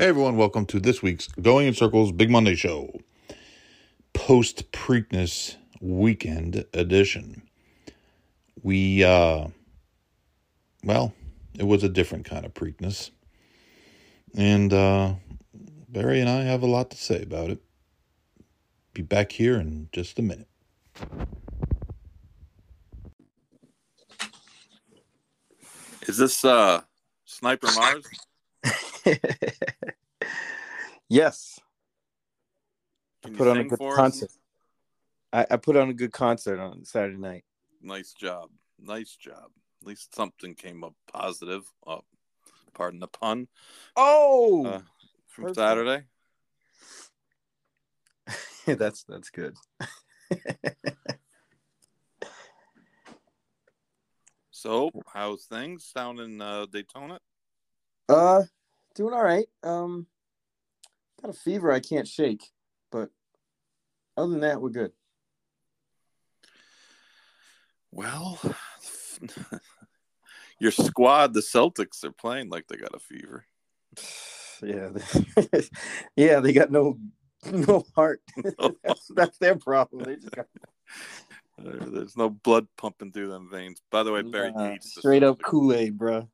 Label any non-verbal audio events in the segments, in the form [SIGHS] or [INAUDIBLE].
Hey everyone, welcome to this week's Going in Circles Big Monday Show, post Preakness weekend edition. We, uh, well, it was a different kind of Preakness, and uh, Barry and I have a lot to say about it. Be back here in just a minute. Is this uh Sniper Mars? [LAUGHS] [LAUGHS] yes, you put on a good concert. I, I put on a good concert on Saturday night. Nice job. Nice job. At least something came up positive. Oh, pardon the pun. Oh, Uh, from perfect. Saturday. [LAUGHS] that's that's good. [LAUGHS] So, how's things down in uh, Daytona? Uh, doing all right. Um, got a fever I can't shake, but other than that, we're good. Well, [LAUGHS] your squad, the Celtics, are playing like they got a fever. [SIGHS] Yeah, they, [LAUGHS] yeah, they got no [LAUGHS] no heart. that's, that's their problem. They just got There's no blood pumping through them veins. By the way, Barry straight up Kool Aid, bro.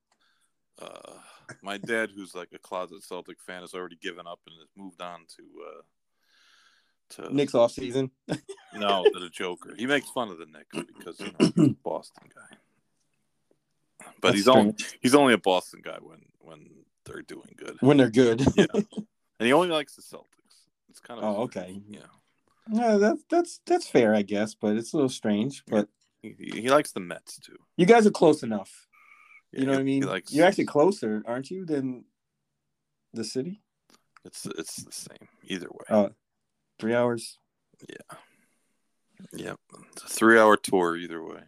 uh, my dad, who's like a closet Celtic fan, has already given up and has moved on to uh, to Knicks off season. no to the Joker. He makes fun of the Knicks because you know he's a [CLEARS THROAT] Boston guy, but That's he's only he's only a Boston guy when when they're doing good, when they're good. Yeah. and he only likes the Celtics. It's kind of Oh, okay. Yeah, Yeah, that's that's that's fair, I guess, but it's a little strange. But he, he likes the Mets too. you guys are close enough. Yeah, You know what I mean? He likes, You're actually closer, aren't you, than the city? it's it's the same either way. Uh, three hours. Yeah. Yep, it's a three-hour tour either way,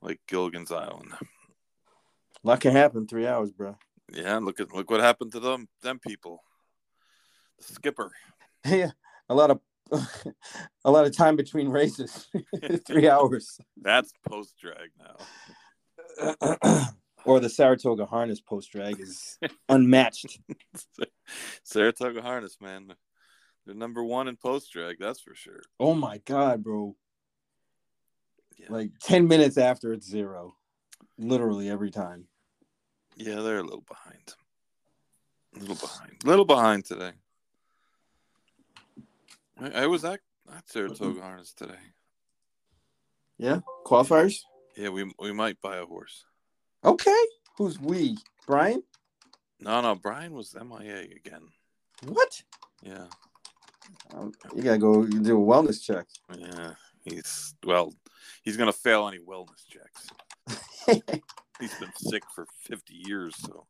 like Gilligan's Island. A lot can happen. Three hours, bro. Yeah, look at look what happened to them them people. The skipper. [LAUGHS] Yeah, a lot of [LAUGHS] a lot of time between races. [LAUGHS] three hours. That's post drag now. [CLEARS THROAT] or the Saratoga harness post drag is [LAUGHS] unmatched. [LAUGHS] Saratoga Harness, man. They're number one in post drag, that's for sure. Oh my god, bro! Yeah. Like ten minutes after it's zero, literally every time. Yeah, they're a little behind. A little behind. A little behind today. I, I was at, at Saratoga Harness today. Yeah, qualifiers. Yeah, we we might buy a horse. Okay, who's we? Brian? No, no, Brian was MIA again. What? Yeah, Um, you gotta go do a wellness check. yeah. He's well, he's gonna fail any wellness checks. [LAUGHS] He's been sick for fifty years, so.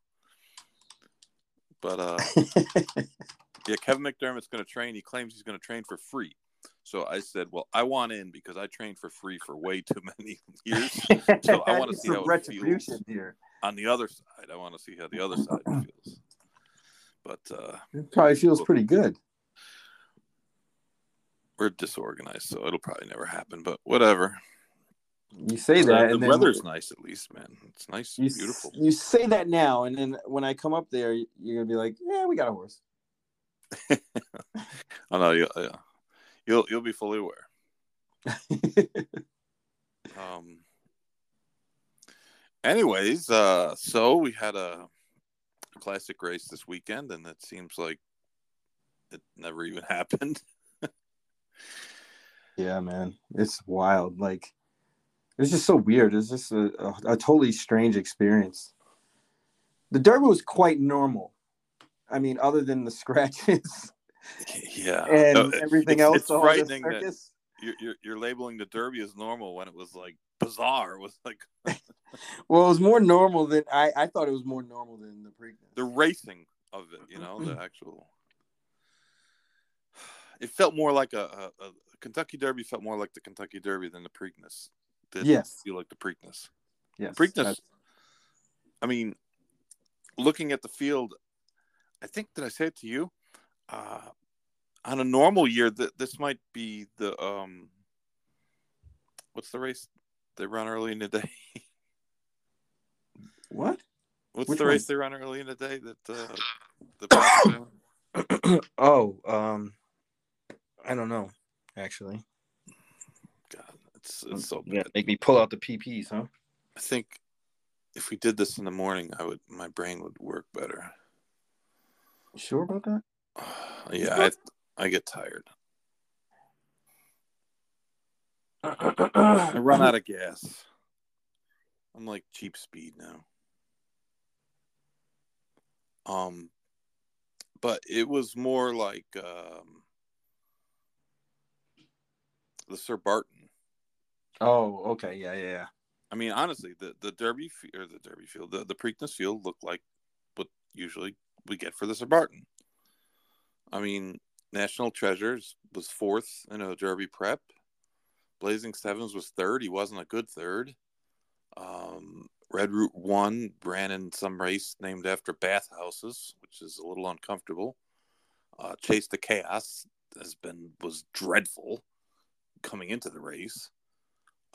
But uh, [LAUGHS] yeah, Kevin McDermott's going to train. He claims he's going to train for free. So I said, well, I want in because I trained for free for way too [LAUGHS] many years. So I wanna [LAUGHS] see Some how it retribution feels. here. On the other side, I want to see how the other side feels. But uh, It probably feels pretty good. we're disorganized, so it'll probably never happen. But whatever. You say Uh, that, the and then weather's nice, at least, man. It's nice, you, beautiful. You say that now, and then when I come up there, you're gonna be like, "Yeah, we got a horse." [LAUGHS] I know you. Yeah. You'll you'll be fully aware. [LAUGHS] Um. Anyways, uh, so we had a classic race this weekend, and it seems like it never even [LAUGHS] happened. yeah, man, it's wild. Like, it's just so weird. It's just a, a, a totally strange experience. The Derby was quite normal. I mean, other than the [LAUGHS] scratches [LAUGHS] yeah, and No, everything it's, else, It's frightening that you're, you're you're labeling the Derby as normal when it was like bizarre. It was like [LAUGHS] Well, it was more normal than I. I thought it was more normal than the Preakness. the racing of it. You know, the mm-hmm. actual. [SIGHS] It felt more like a, a, a Kentucky Derby. Felt more like the Kentucky Derby than the Preakness. Did Yes. feel like the Preakness. yes, Preakness. that's- I mean, looking at the field, I think did I say it to you? Uh, on a normal year, that this might be the um, what's the race they run early in the day? [LAUGHS] What? What's Which the race they run early in the day? That uh, the [COUGHS] oh, um, I don't know, actually. God, it's it's so Yeah, make me pull out the PPs, huh? I think if we did this in the morning, I would my brain would work better. You sure about that? [SIGHS] yeah, I I get tired. I run out of gas. I'm like cheap speed now. Um, but it was more like um, the Sir Barton. Oh, okay, yeah, yeah, yeah. I mean, honestly, the the Derby or the Derby field, the the Preakness field looked like what usually we get for the Sir Barton. I mean, National Treasures was fourth in a Derby prep. Blazing Sevens was third. He wasn't a good third. Um, Red Route One ran in some race named after bathhouses, which is a little uncomfortable. Uh, Chase the Chaos has been was dreadful coming into the race.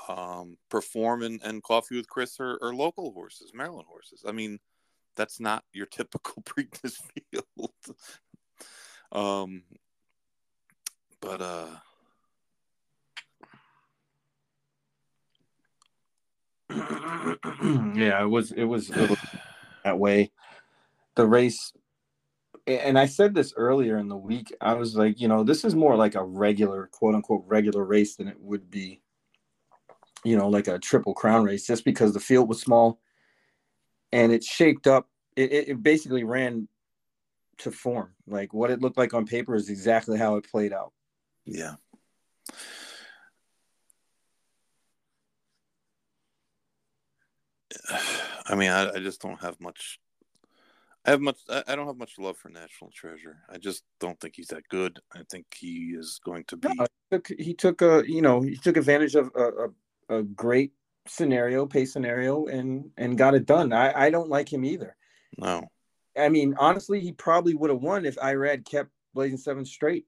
Um, Perform and, and Coffee with Chris are, are local horses, Maryland horses. I mean, that's not your typical [LAUGHS] Preakness field. Um, but uh, [CLEARS THROAT] yeah, it was it was it was [SIGHS] that way. The race and I said this earlier in the week. I was like, you know, this is more like a regular quote unquote regular race than it would be, you know, like a triple crown race, just because the field was small and it shaped up. It, it, it basically ran to form. Like what it looked like on paper is exactly how it played out. yeah. [SIGHS] I mean, I, I just don't have much. I have much. I I don't have much love for National Treasure. I just don't think he's that good. I think he is going to be. No, he took he took a you know he took advantage of a, a, a great scenario, pay scenario, and and got it done. I I don't like him either. No, I mean, honestly, he probably would have won if Irad kept Blazing Seven straight.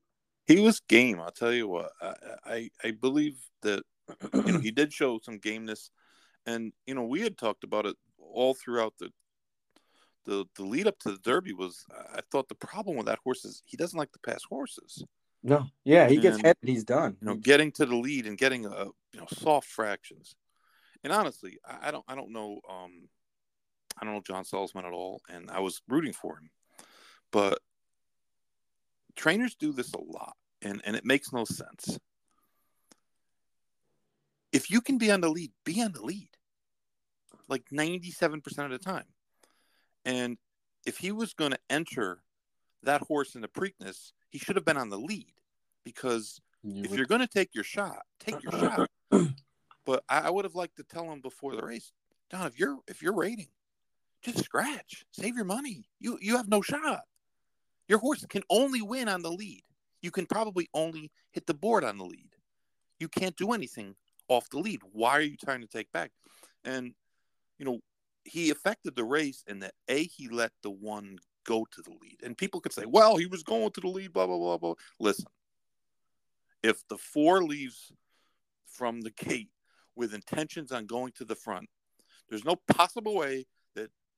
he was game. I'll tell you what. I I, I believe that you know he did show some gameness, and you know we had talked about it all throughout the the the lead up to the Derby. Was I thought the problem with that horse is he doesn't like to pass horses. No, yeah, he gets And, headed. He's done. You know, getting to the lead and getting a you know soft fractions. And honestly, I, I don't I don't know um I don't know John Salzman at all, and I was rooting for him, but trainers do this a lot, and and it makes no sense. If you can be on the lead, be on the lead, like ninety seven percent of the time. And if he was going to enter that horse in the Preakness, he should have been on the lead because You if would- you're going to take your shot, take your shot. [CLEARS THROAT] But I, I would have liked to tell him before the race, Don, if you're if you're rating, just scratch, save your money. You you have no shot. Your horse can only win on the lead. You can probably only hit the board on the lead. You can't do anything off the lead. Why are you trying to take back? And you know, he affected the race in that a he let the one go to the lead, and people could say, well, he was going to the lead, blah blah blah blah. Listen, if the four leaves from the gate with intentions on going to the front, there's no possible way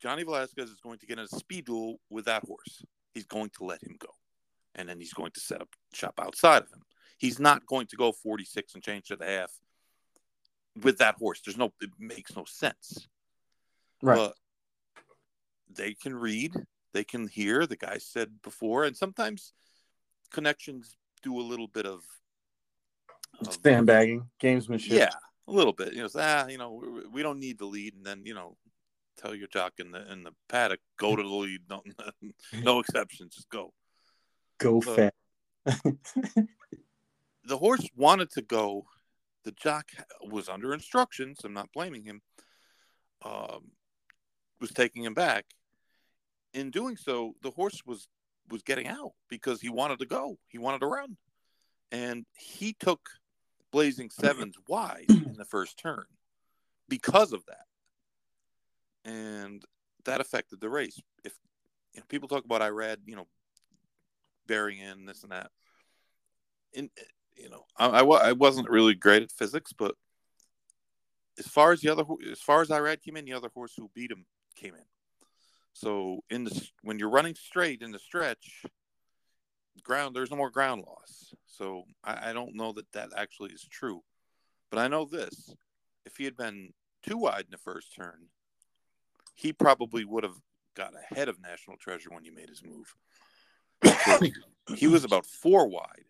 Johnny Velazquez is going to get in a speed duel with that horse. He's going to let him go. And then he's going to set up shop outside of him. He's not going to go 46 and change to the half with that horse. There's no, it makes no sense. Right. But they can read, they can hear. The guy said before, and sometimes connections do a little bit of, of sandbagging, gamesmanship. yeah, a little bit. You know, ah, you know, we, we don't need the lead, and then you know, tell your jock in the in the paddock, go [LAUGHS] to the lead. No, [LAUGHS] no exceptions, just go. go Uh, fast. [LAUGHS] The horse wanted to go. The jock was under instructions. I'm not blaming him. Um, was taking him back. In doing so, the horse was was getting out because he wanted to go. He wanted to run, and he took Blazing Sevens [CLEARS THROAT] wide in the first turn because of that, and that affected the race. If you know, people talk about Irad, you know, bearing in this and that, in you know, I, I, I wasn't really great at physics, but as far as the other, as far as Irad came in, the other horse who beat him came in. So in the when you're running straight in the stretch, ground there's no more ground loss. So I, I don't know that that actually is true, but I know this: if he had been too wide in the first turn, he probably would have got ahead of National Treasure when he made his move. [COUGHS] he was about four wide.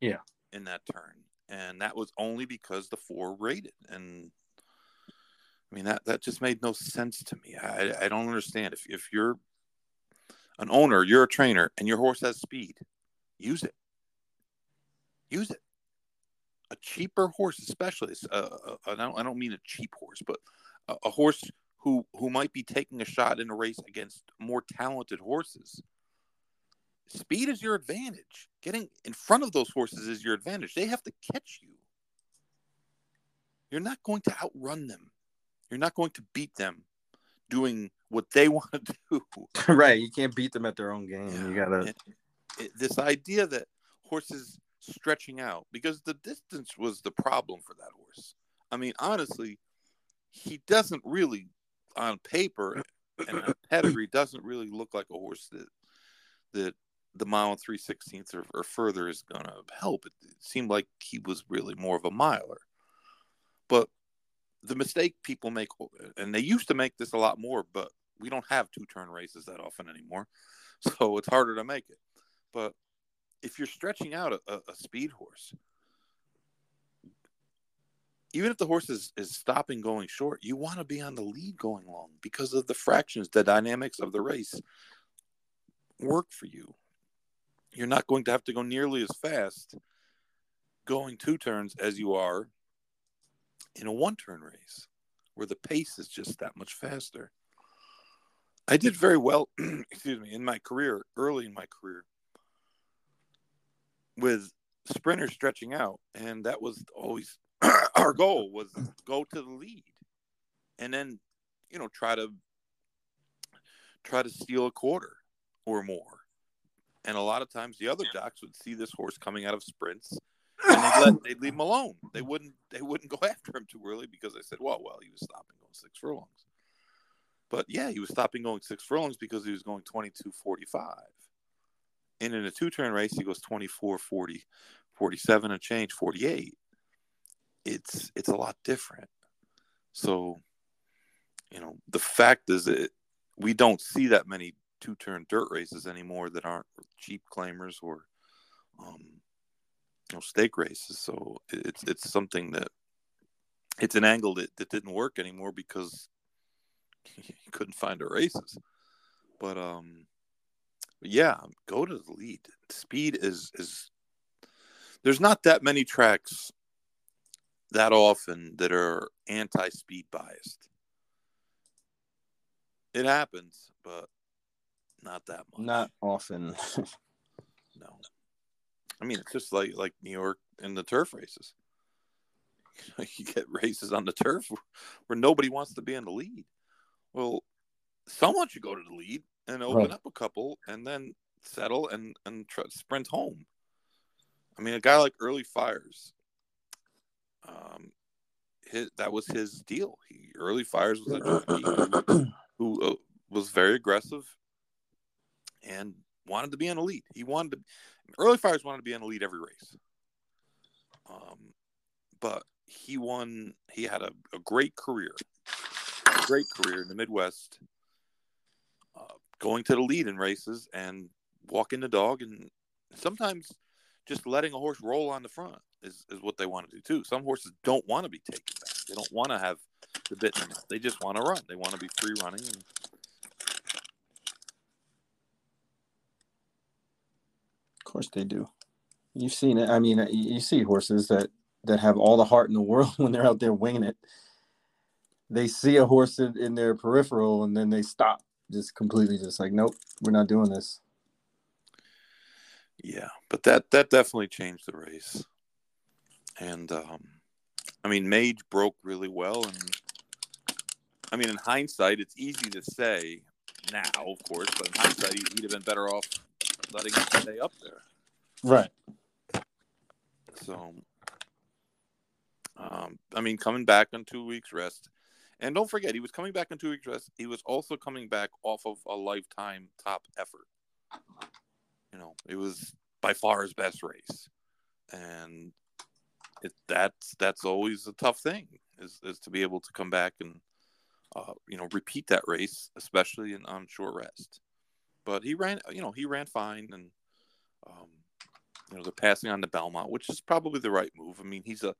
Yeah. In that turn. And that was only because the four rated. And I mean that that just made no sense to me. I I don't understand. If if you're an owner, you're a trainer, and your horse has speed, use it. Use it. A cheaper horse, especially. Uh, uh, I don't. I don't mean a cheap horse, but a, a horse who who might be taking a shot in a race against more talented horses. Speed is your advantage. Getting in front of those horses is your advantage. They have to catch you. You're not going to outrun them. You're not going to beat them doing what they [LAUGHS] want to do. [LAUGHS] right. You can't beat them at their own game. Yeah. You got to. This idea that horses stretching out, because the distance was the problem for that horse. I mean, honestly, he doesn't really on paper and [CLEARS THROAT] pedigree doesn't really look like a horse that that the mile and three sixteenths or, or, further is going to help. It, it, seemed like he was really more of a miler. But the mistake people make, and they used to make this a lot more, but we don't have two turn races that often anymore, [LAUGHS] so it's harder to make it. But if you're stretching out a, a speed horse, even if the horse is, is stopping going short, you want to be on the lead going long because of the fractions, the dynamics of the race work for you. You're not going to have to go nearly as fast going two turns as you are in a one turn race where the pace is just that much faster. I did very well, [CLEARS THROAT] excuse me, in my career, early in my career, with sprinters stretching out. And that was always [CLEARS THROAT] our goal was go to the lead and then you know try to try to steal a quarter or more. And a lot of times the other jocks would see this horse coming out of sprints and they'd, let, [LAUGHS] they'd leave him alone. They wouldn't they wouldn't go [LAUGHS] after him too early because they said well well he was stopping going six furlongs. But yeah he was stopping going six furlongs because he was going 22 45 and in a two-turn race he goes 24 40 47 and change 48 it's it's a lot different. So, you know, the fact is that we don't see that many two turn dirt races anymore that aren't cheap claimers or um, you know, stake races. So it's it's something that it's an angle that, that didn't work anymore because [LAUGHS] you couldn't find the races. But um yeah, go to the lead. Speed is is there's not that many tracks that often that are anti-speed biased. It happens, but not that much. Not often. [LAUGHS] no. I mean, it's just like like New York in the turf races. [LAUGHS] You get races on the turf where nobody wants to be in the lead. Well, someone should go to the lead and open right. up a couple, and then settle and and try, sprint home. I mean, a guy like Earlie Fires, um, his, that was his deal. He Earlie Fires was a jockey [CLEARS THROAT] who uh, was very aggressive and wanted to be an elite. He wanted to. Earlie Fires wanted to be an elite every race. Um, but he won. He had a, a great career, a great career in the Midwest, uh, going to the lead in races and walking the dog, and sometimes just letting a horse roll on the front is, is what they want to do too. Some horses don't want to be taken back. They don't want to have the bit in They just want to run. They want to be free running. And... Of course they do. You've seen it. I mean, uh, you see horses that that have all the heart in the [LAUGHS] world when they're out there winging it. They see a horse in, in their peripheral and then they stop, just completely, just like, nope, we're not doing this. Yeah, but that that definitely changed the race. And um, I mean, Mage broke really well, and I mean, in hindsight, it's easy to say now, of course, but in hindsight, he'd have been better off letting him stay up there. Right. So, um, I mean, coming back on two weeks rest, And don't forget, he was coming back on two weeks rest. He was also coming back off of a lifetime top effort. You know, it was by far his best race, and it, that's that's always a tough thing is is to be able to come back and uh, you know repeat that race, especially in on short rest. But he ran, you know, he ran fine, and um, you know, they're passing on to Belmont, which is probably the right move. I mean, he's a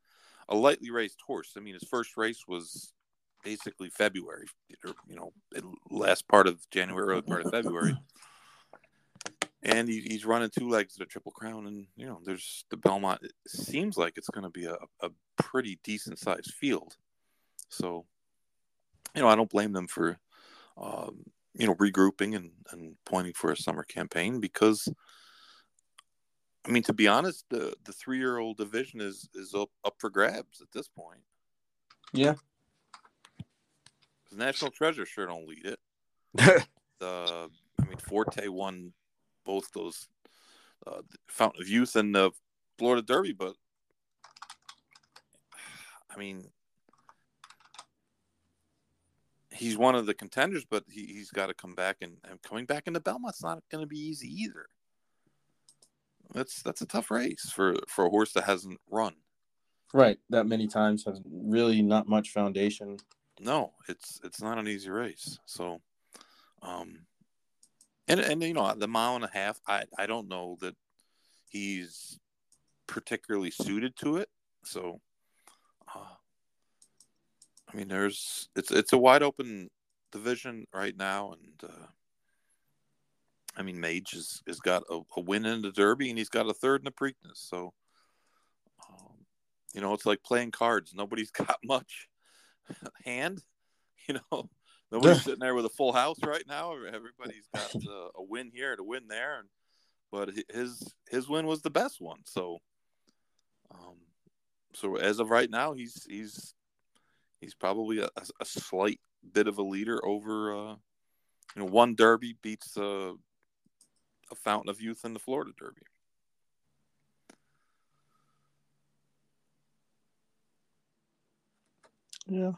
a lightly raced horse. I mean, his first race was basically February, or, you know, last part of January, early part of February. [LAUGHS] And he, he's running two legs at a triple crown, and you know, there's the Belmont. It seems like it's going to be a, a pretty decent sized field. So, you know, I don't blame them for, um, you know, regrouping and, and pointing for a summer campaign because I mean, to be honest, the the three year old division is is up, up for grabs at this point. Yeah. The National Treasure sure don't lead it. [LAUGHS] the I mean, Forte won both those uh, Fountain of Youth and the Florida Derby, but I mean, he's one of the contenders, but he, he's got to come back and, and coming back into Belmont's not going to be easy either that's that's a tough race for for a horse that hasn't run. Right, that many times has really not much foundation. No, it's it's not an easy race. So, um, and and you know the mile and a half, I I don't know that he's particularly suited to it. So, uh, I mean, there's it's it's a wide open division right now, and uh, I mean, Mage has, has got a, a, win in the Derby and he's got a third in the Preakness. So, um, you know, it's like playing cards. Nobody's [LAUGHS] got much [LAUGHS] hand. You know, nobody's sitting there with a full house right now. Everybody's got uh, a win here, a win there, and but his his win was the best one. So, um, so as of right now, he's he's he's probably a, a slight bit of a leader over. Uh, you know, one Derby beats uh, a fountain of youth in the Florida Derby. Yeah,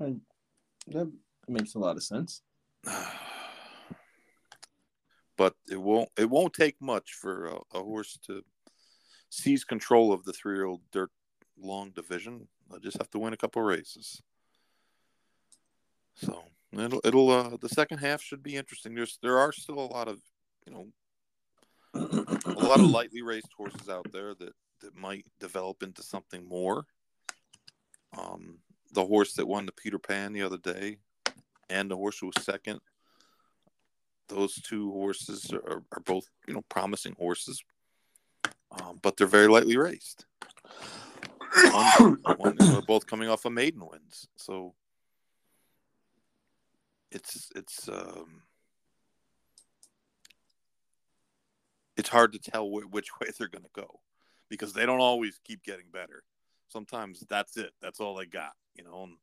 I, that makes a lot of sense. [SIGHS] but it won't it won't take much for a, a horse to seize control of the three year old dirt long division. I just have to win a couple races. So it'll it'll uh, the second half should be interesting. There's there are still a lot of you know a lot of lightly raced horses out there that that might develop into something more. Um, the horse that won the Peter Pan the other day, and the horse who was second. Those two horses are, are both, you know, promising horses, um, but they're very lightly raced. One, [COUGHS] one, they're both coming off of maiden wins, so it's it's um, it's hard to tell wh- which way they're going to go because they don't always keep getting better. Sometimes that's it. That's all they got, you know. And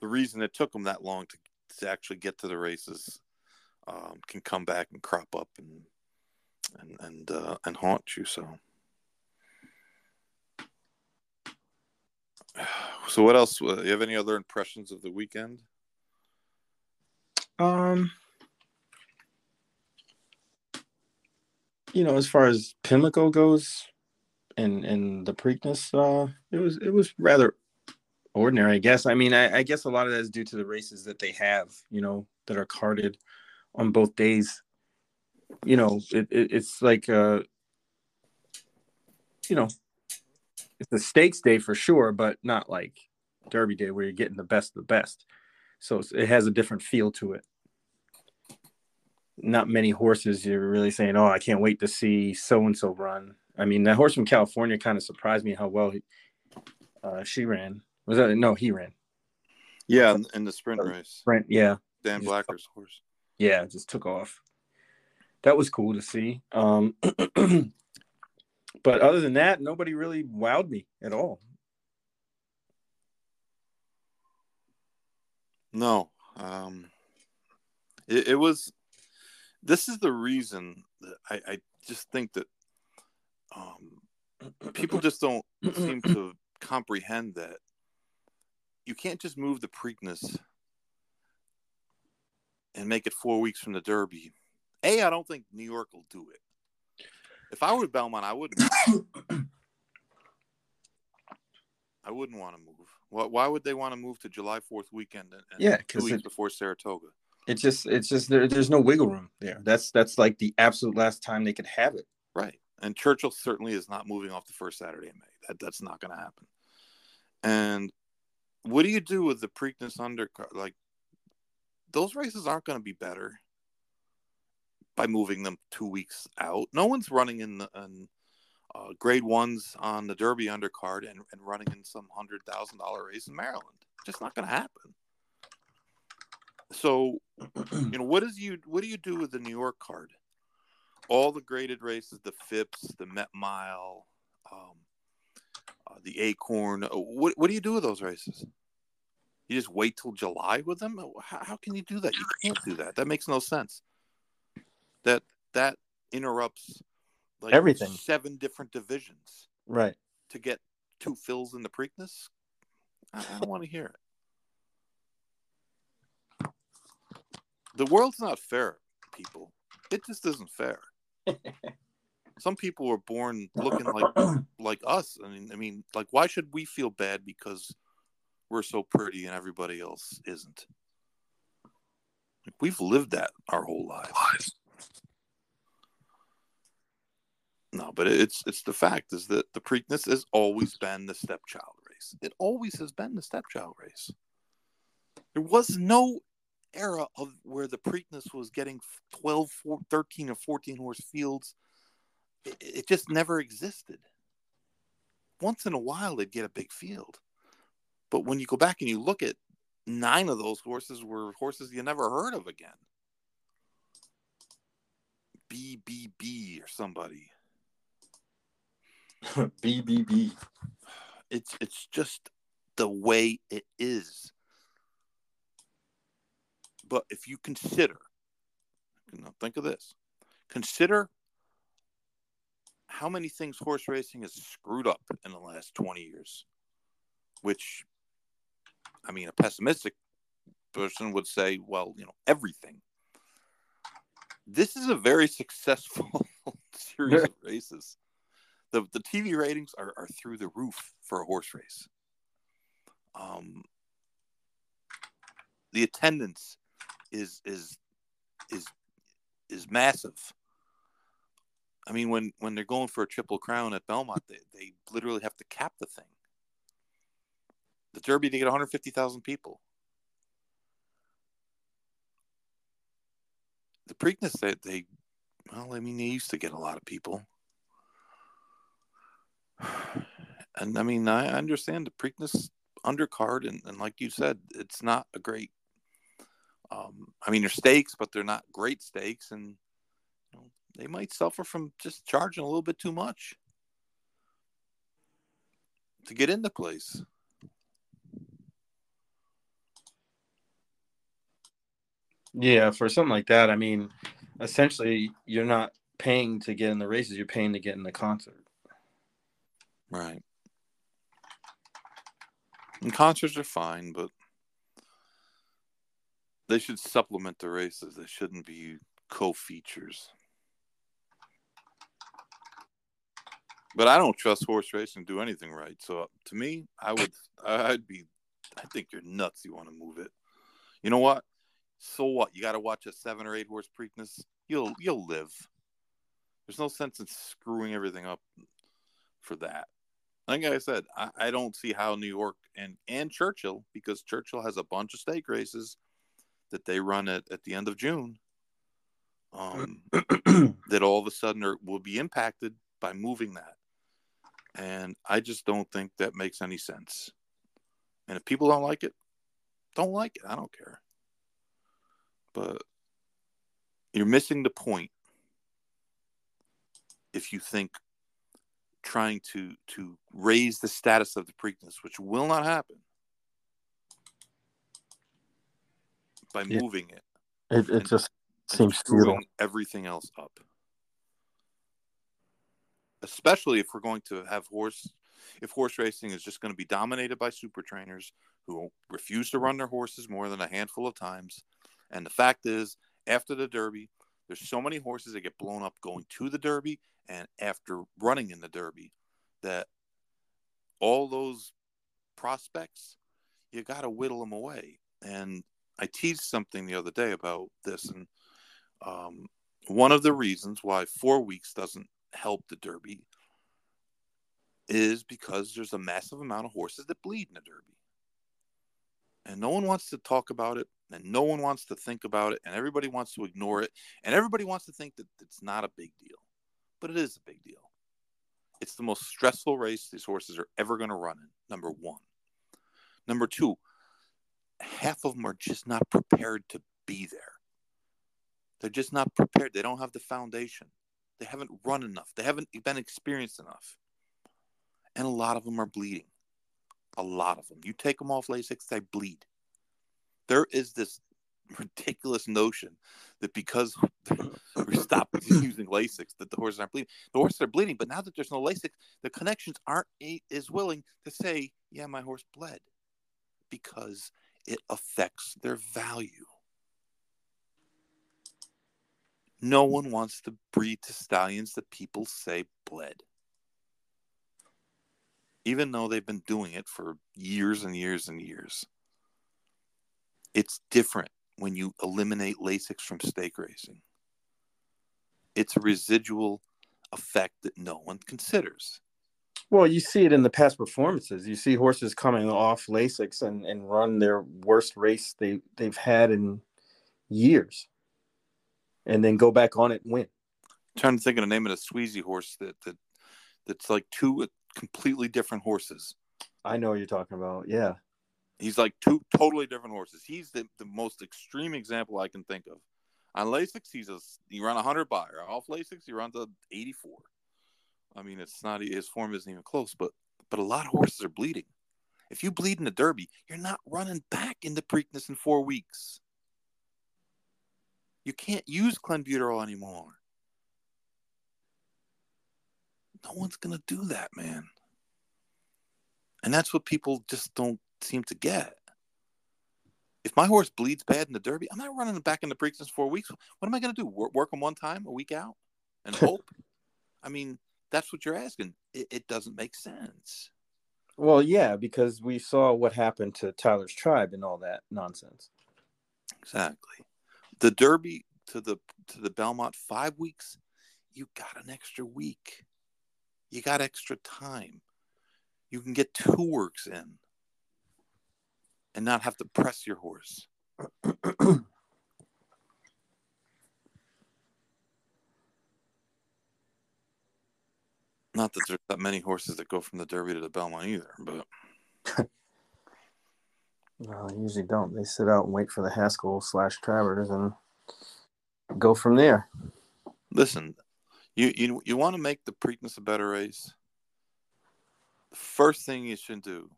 the reason it took them that long to, to actually get to the races um, can come back and crop up and and and uh, and haunt you. So, [SIGHS] so what else? Uh, you have any other impressions of the weekend? Um, you know, as far as Pimlico goes, and and the Preakness, uh, it was it was rather ordinary, I guess. I mean, I, I, guess a lot of that is due to the races that they have, you know, that are carded on both days. You know, it, it it's like uh, you know, it's a stakes day for sure, but not like Derby Day where you're getting the best of the best. So it has a different feel to it not many horses you're really saying, "Oh, I can't wait to see so and so run." I mean, that horse from California kind of surprised me how well he, uh, she ran. Was that no? He ran. Yeah, in the sprint race. Sprint, yeah. Dan Blacker's horse. Yeah, just took off. That was cool to see. Um, [CLEARS THROAT] but other than that, nobody really wowed me at all. No, um, it, it was this is the reason that I, I just think that um, people just don't seem to [CLEARS THROAT] comprehend that you can't just move the Preakness and make it four weeks from the Derby. A, I don't think New York will do it. If I were Belmont, I wouldn't. I wouldn't want to move. Why, why would they want to move to July Fourth weekend and, and Yeah, two weeks it- before Saratoga? It's just it's just there, there's no wiggle room there. That's that's like the absolute last time they could have it. Right. And Churchill certainly is not moving off the first Saturday in May. That that's not going to happen. And what do you do with the Preakness undercard? Like those races aren't going to be better by moving them two weeks out. No one's running in the in, uh, grade ones on the Derby undercard and, and running in some hundred thousand dollar race in Maryland. Just not going to happen. So [CLEARS THROAT] you know what is you what do you do with the New York card? All the graded races, the Phipps, the Met Mile, um, uh, the Acorn. uh, What what do you do with those races? You just wait till July with them? How, how can you do that? You can't do that. That makes no sense. That that interrupts like Everything. seven different divisions Right. to get two fills in the Preakness. I, I don't want to hear it. The world's not fair, people. It just isn't fair. [LAUGHS] Some people were born looking like [CLEARS THROAT] like us. I mean, I mean, like, why should we feel bad because we're so pretty and everybody else isn't? Like, we've lived that our whole lives. No, but it's it's the fact is that the Preakness has always been the stepchild race. It always has been the stepchild race. There was no era of where the Preakness was getting 12, 14, 13, or 14 horse fields. It, it just never existed. Once in a while, they'd get a big field. But when you go back and you look at nine of those horses were horses you never heard of again. BBB or somebody. [LAUGHS] BBB. It's it's just the way it is. But if you consider, think of this, consider how many things horse racing has screwed up in the last 20 years, which, I mean, a pessimistic person would say, well, you know, everything. This is a very successful [LAUGHS] series of [LAUGHS] races. The, the TV ratings are, are through the roof for a horse race. Um, the attendance is is is is massive. I mean, when when they're going for a triple crown at Belmont, they, they literally have to cap the thing. The Derby they get 150,000 people. The Preakness they, they well, I mean, they used to get a lot of people. [SIGHS] And I mean, I understand the Preakness undercard, and, and like you said, it's not a great. Um, I mean, they're stakes, but they're not great stakes, and they might suffer from just charging a little bit too much to get into place. Yeah, for something like that, I mean, essentially, you're not paying to get in the races; you're paying to get in the concert. Right. And concerts are fine, but they should supplement the races. They shouldn't be co-features. But I don't trust horse racing to do anything right. So to me, I would, I'd be, I think you're nuts. You want to move it. You know what? So what? You got to watch a seven or eight horse Preakness. You'll, you'll live. There's no sense in screwing everything up for that. Like I said, I, I don't see how New York and and Churchill, because Churchill has a bunch of stake races that they run at, at the end of June, um, [CLEARS THROAT] that all of a sudden are, will be impacted by moving that. And I just don't think that makes any sense. And if people don't like it, don't like it. I don't care. But you're missing the point if you think trying to to raise the status of the Preakness, which will not happen by Yeah. moving it. It, it just seems screwing everything else up. Especially if we're going to have horse, if horse racing is just going to be dominated by super trainers who refuse to run their horses more than a handful of times, And the fact is, after the Derby, there's so many horses that get blown up going to the Derby and after running in the Derby that all those prospects, you got to whittle them away. And I teased something the other day about this, and um, one of the reasons why four weeks doesn't help the Derby is because there's a massive amount of horses that bleed in the Derby. And no one wants to talk about it, and no one wants to think about it, and everybody wants to ignore it, and everybody wants to think that it's not a big deal. But it is a big deal. It's the most stressful race these horses are ever going to run in, number one. Number two, half of them are just not prepared to be there. They're just not prepared. They don't have the foundation. They haven't run enough. They haven't been experienced enough. And a lot of them are bleeding. A lot of them. You take them off Lasix, they bleed. There is this ridiculous notion that because [LAUGHS] we stopped [LAUGHS] using Lasix, that the horses aren't bleeding. The horses are bleeding, but now that there's no Lasix, the connections aren't as willing to say, "Yeah, my horse bled," because it affects their value. No one wants to breed to stallions that people say bled. Even though they've been doing it for years and years and years. It's different when you eliminate Lasix from stake racing. It's a residual effect that no one considers. Well, you see it in the past performances. You see horses coming off Lasix and, and run their worst race they, they've had in years and then go back on it and win. I'm trying to think of the name of a Sweezy horse that, that that's like two completely different horses. I know what you're talking about. Yeah. He's like two totally different horses. He's the, the most extreme example I can think of. On Lasix, he's a he run a 100 Beyer. Off Lasix, he runs a 84. I mean, it's not his form isn't even close, but but a lot of horses are bleeding. If you bleed in the Derby, you're not running back into Preakness in four weeks. You can't use clenbuterol anymore. No one's gonna do that, man. And that's what people just don't seem to get. If my horse bleeds bad in the Derby, I'm not running back into Preakness four weeks. What am I gonna do? Work, work him one time, a week out, and [LAUGHS] hope? I mean, that's what you're asking. It, it doesn't make sense. Well, yeah, because we saw what happened to Tyler's tribe and all that nonsense. Exactly. The Derby to the to the Belmont five weeks, you got an extra week. You got extra time. You can get two works in and not have to press your horse. [CLEARS THROAT] Not that there's that many horses that go from the Derby to the Belmont either, but [LAUGHS] no, they usually don't. They sit out and wait for the Haskell slash Travers and go from there. Listen, you you you want to make the Preakness a better race. The first thing you should do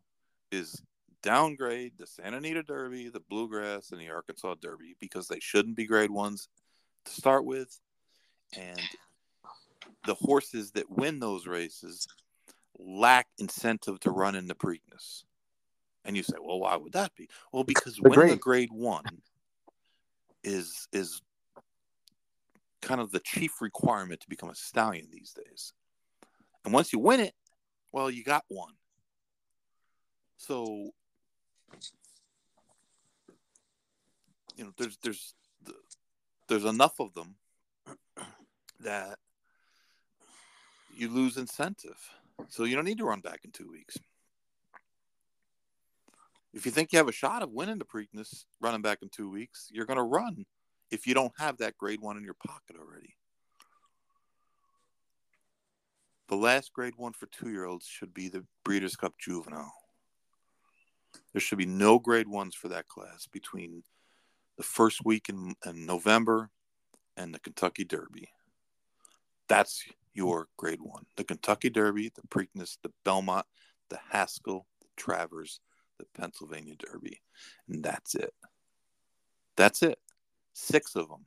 is downgrade the Santa Anita Derby, the Bluegrass, and the Arkansas Derby because they shouldn't be grade ones to start with, and the horses that win those races lack incentive to run in the Preakness. And you say, well, why would that be? Well, because the winning grade. a grade one is is kind of the chief requirement to become a stallion these days. And once you win it, well, you got one. So you know, there's there's there's enough of them [CLEARS THROAT] that you lose incentive. So you don't need to run back in two weeks. If you think you have a shot of winning the Preakness running back in two weeks, you're going to run if you don't have that grade one in your pocket already. The last grade one for two year olds should be the Breeders' Cup Juvenile. There should be no grade ones for that class between the first week in, in November and the Kentucky Derby. That's your grade one. The Kentucky Derby, the Preakness, the Belmont, the Haskell, the Travers, the Pennsylvania Derby. And that's it. That's it. Six of them.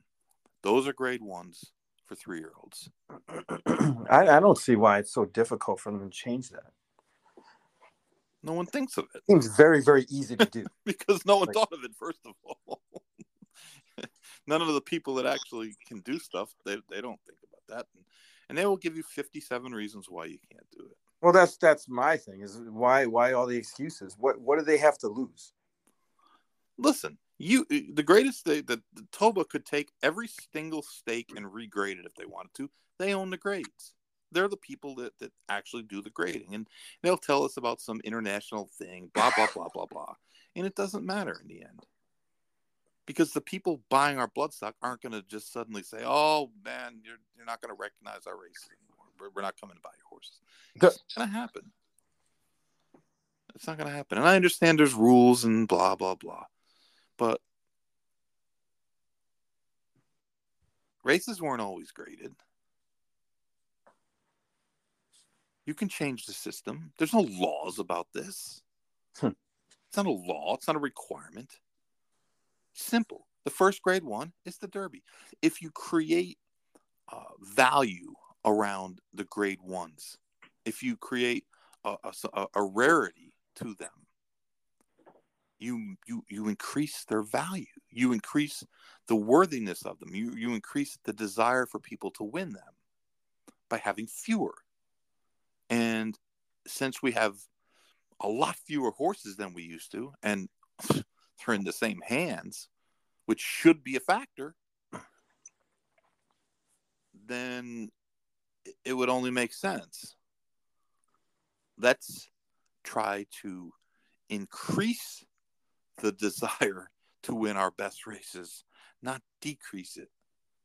Those are grade ones for three year olds. [CLEARS THROAT] I, I don't see why it's so difficult for them to change that. No one thinks of it. Seems very, very easy to do. [LAUGHS] because no one like, thought of it, first of all. [LAUGHS] none of the people that actually can do stuff they, they don't think about that and, and they will give you 57 reasons why you can't do it Well, that's that's my thing. Is why why all the excuses? What what do they have to lose? listen you uh, the greatest they that the toba could take every single stake and regrade it if they wanted to they own the grades they're the people that, that actually do the grading and they'll tell us about some international thing blah blah blah blah blah and it doesn't matter in the end because the people buying our bloodstock aren't going to just suddenly say oh man you're, you're not going to recognize our race we're, not coming to buy your horses it's not going to happen it's not going to happen and i understand there's rules and blah blah blah but races weren't always graded. You can change the system. There's no laws about this. Hmm. It's not a law, it's not a requirement. Simple. The first grade one is the Derby. If you create uh, value around the grade ones, if you create a, a, a rarity to them, you you you increase their value. You increase the worthiness of them. You you increase the desire for people to win them by having fewer. And since we have a lot fewer horses than we used to and [LAUGHS] they're in the same hands which should be a factor then it would only make sense let's try to increase the [LAUGHS] desire to win our best races, not decrease it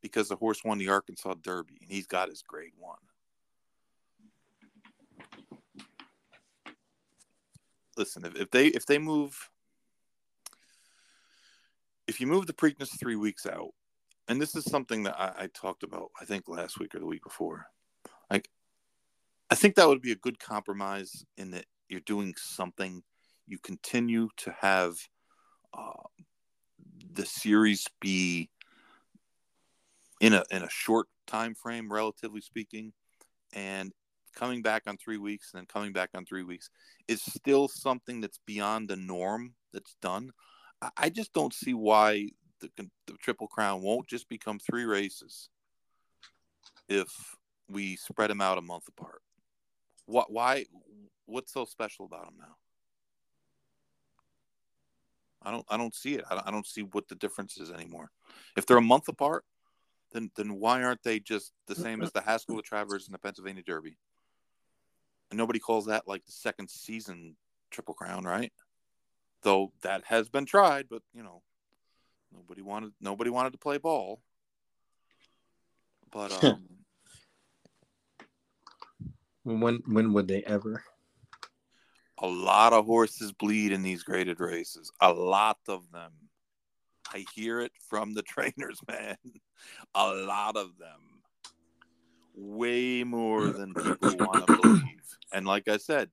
because the horse won the Arkansas Derby and he's got his grade one. Listen, if, if they if they move if you move the Preakness three weeks out, and this is something that I, I talked about, I think last week or the week before, I think that would be a good compromise in that you're doing something. You continue to have uh, the series be in a in a short time frame, relatively speaking, and coming back on three weeks and then coming back on three weeks is still something that's beyond the norm that's done. I just don't see why the, the Triple Crown won't just become three races if we spread them out a month apart. What? Why? What's so special about them now? I don't I don't see it. I don't, I don't see what the difference is anymore. If they're a month apart, then then why aren't they just the same as the Haskell, the Travers, and the Pennsylvania Derby? And nobody calls that like the second season Triple Crown, right? Though that has been tried, but you know, nobody wanted nobody wanted to play ball. But [LAUGHS] um, when when would they ever? a lot of horses bleed in these graded races. A lot of them. I hear it from the [LAUGHS] trainers, man. A lot of them. Way more than people want [CLEARS THROAT] to believe. And like I said,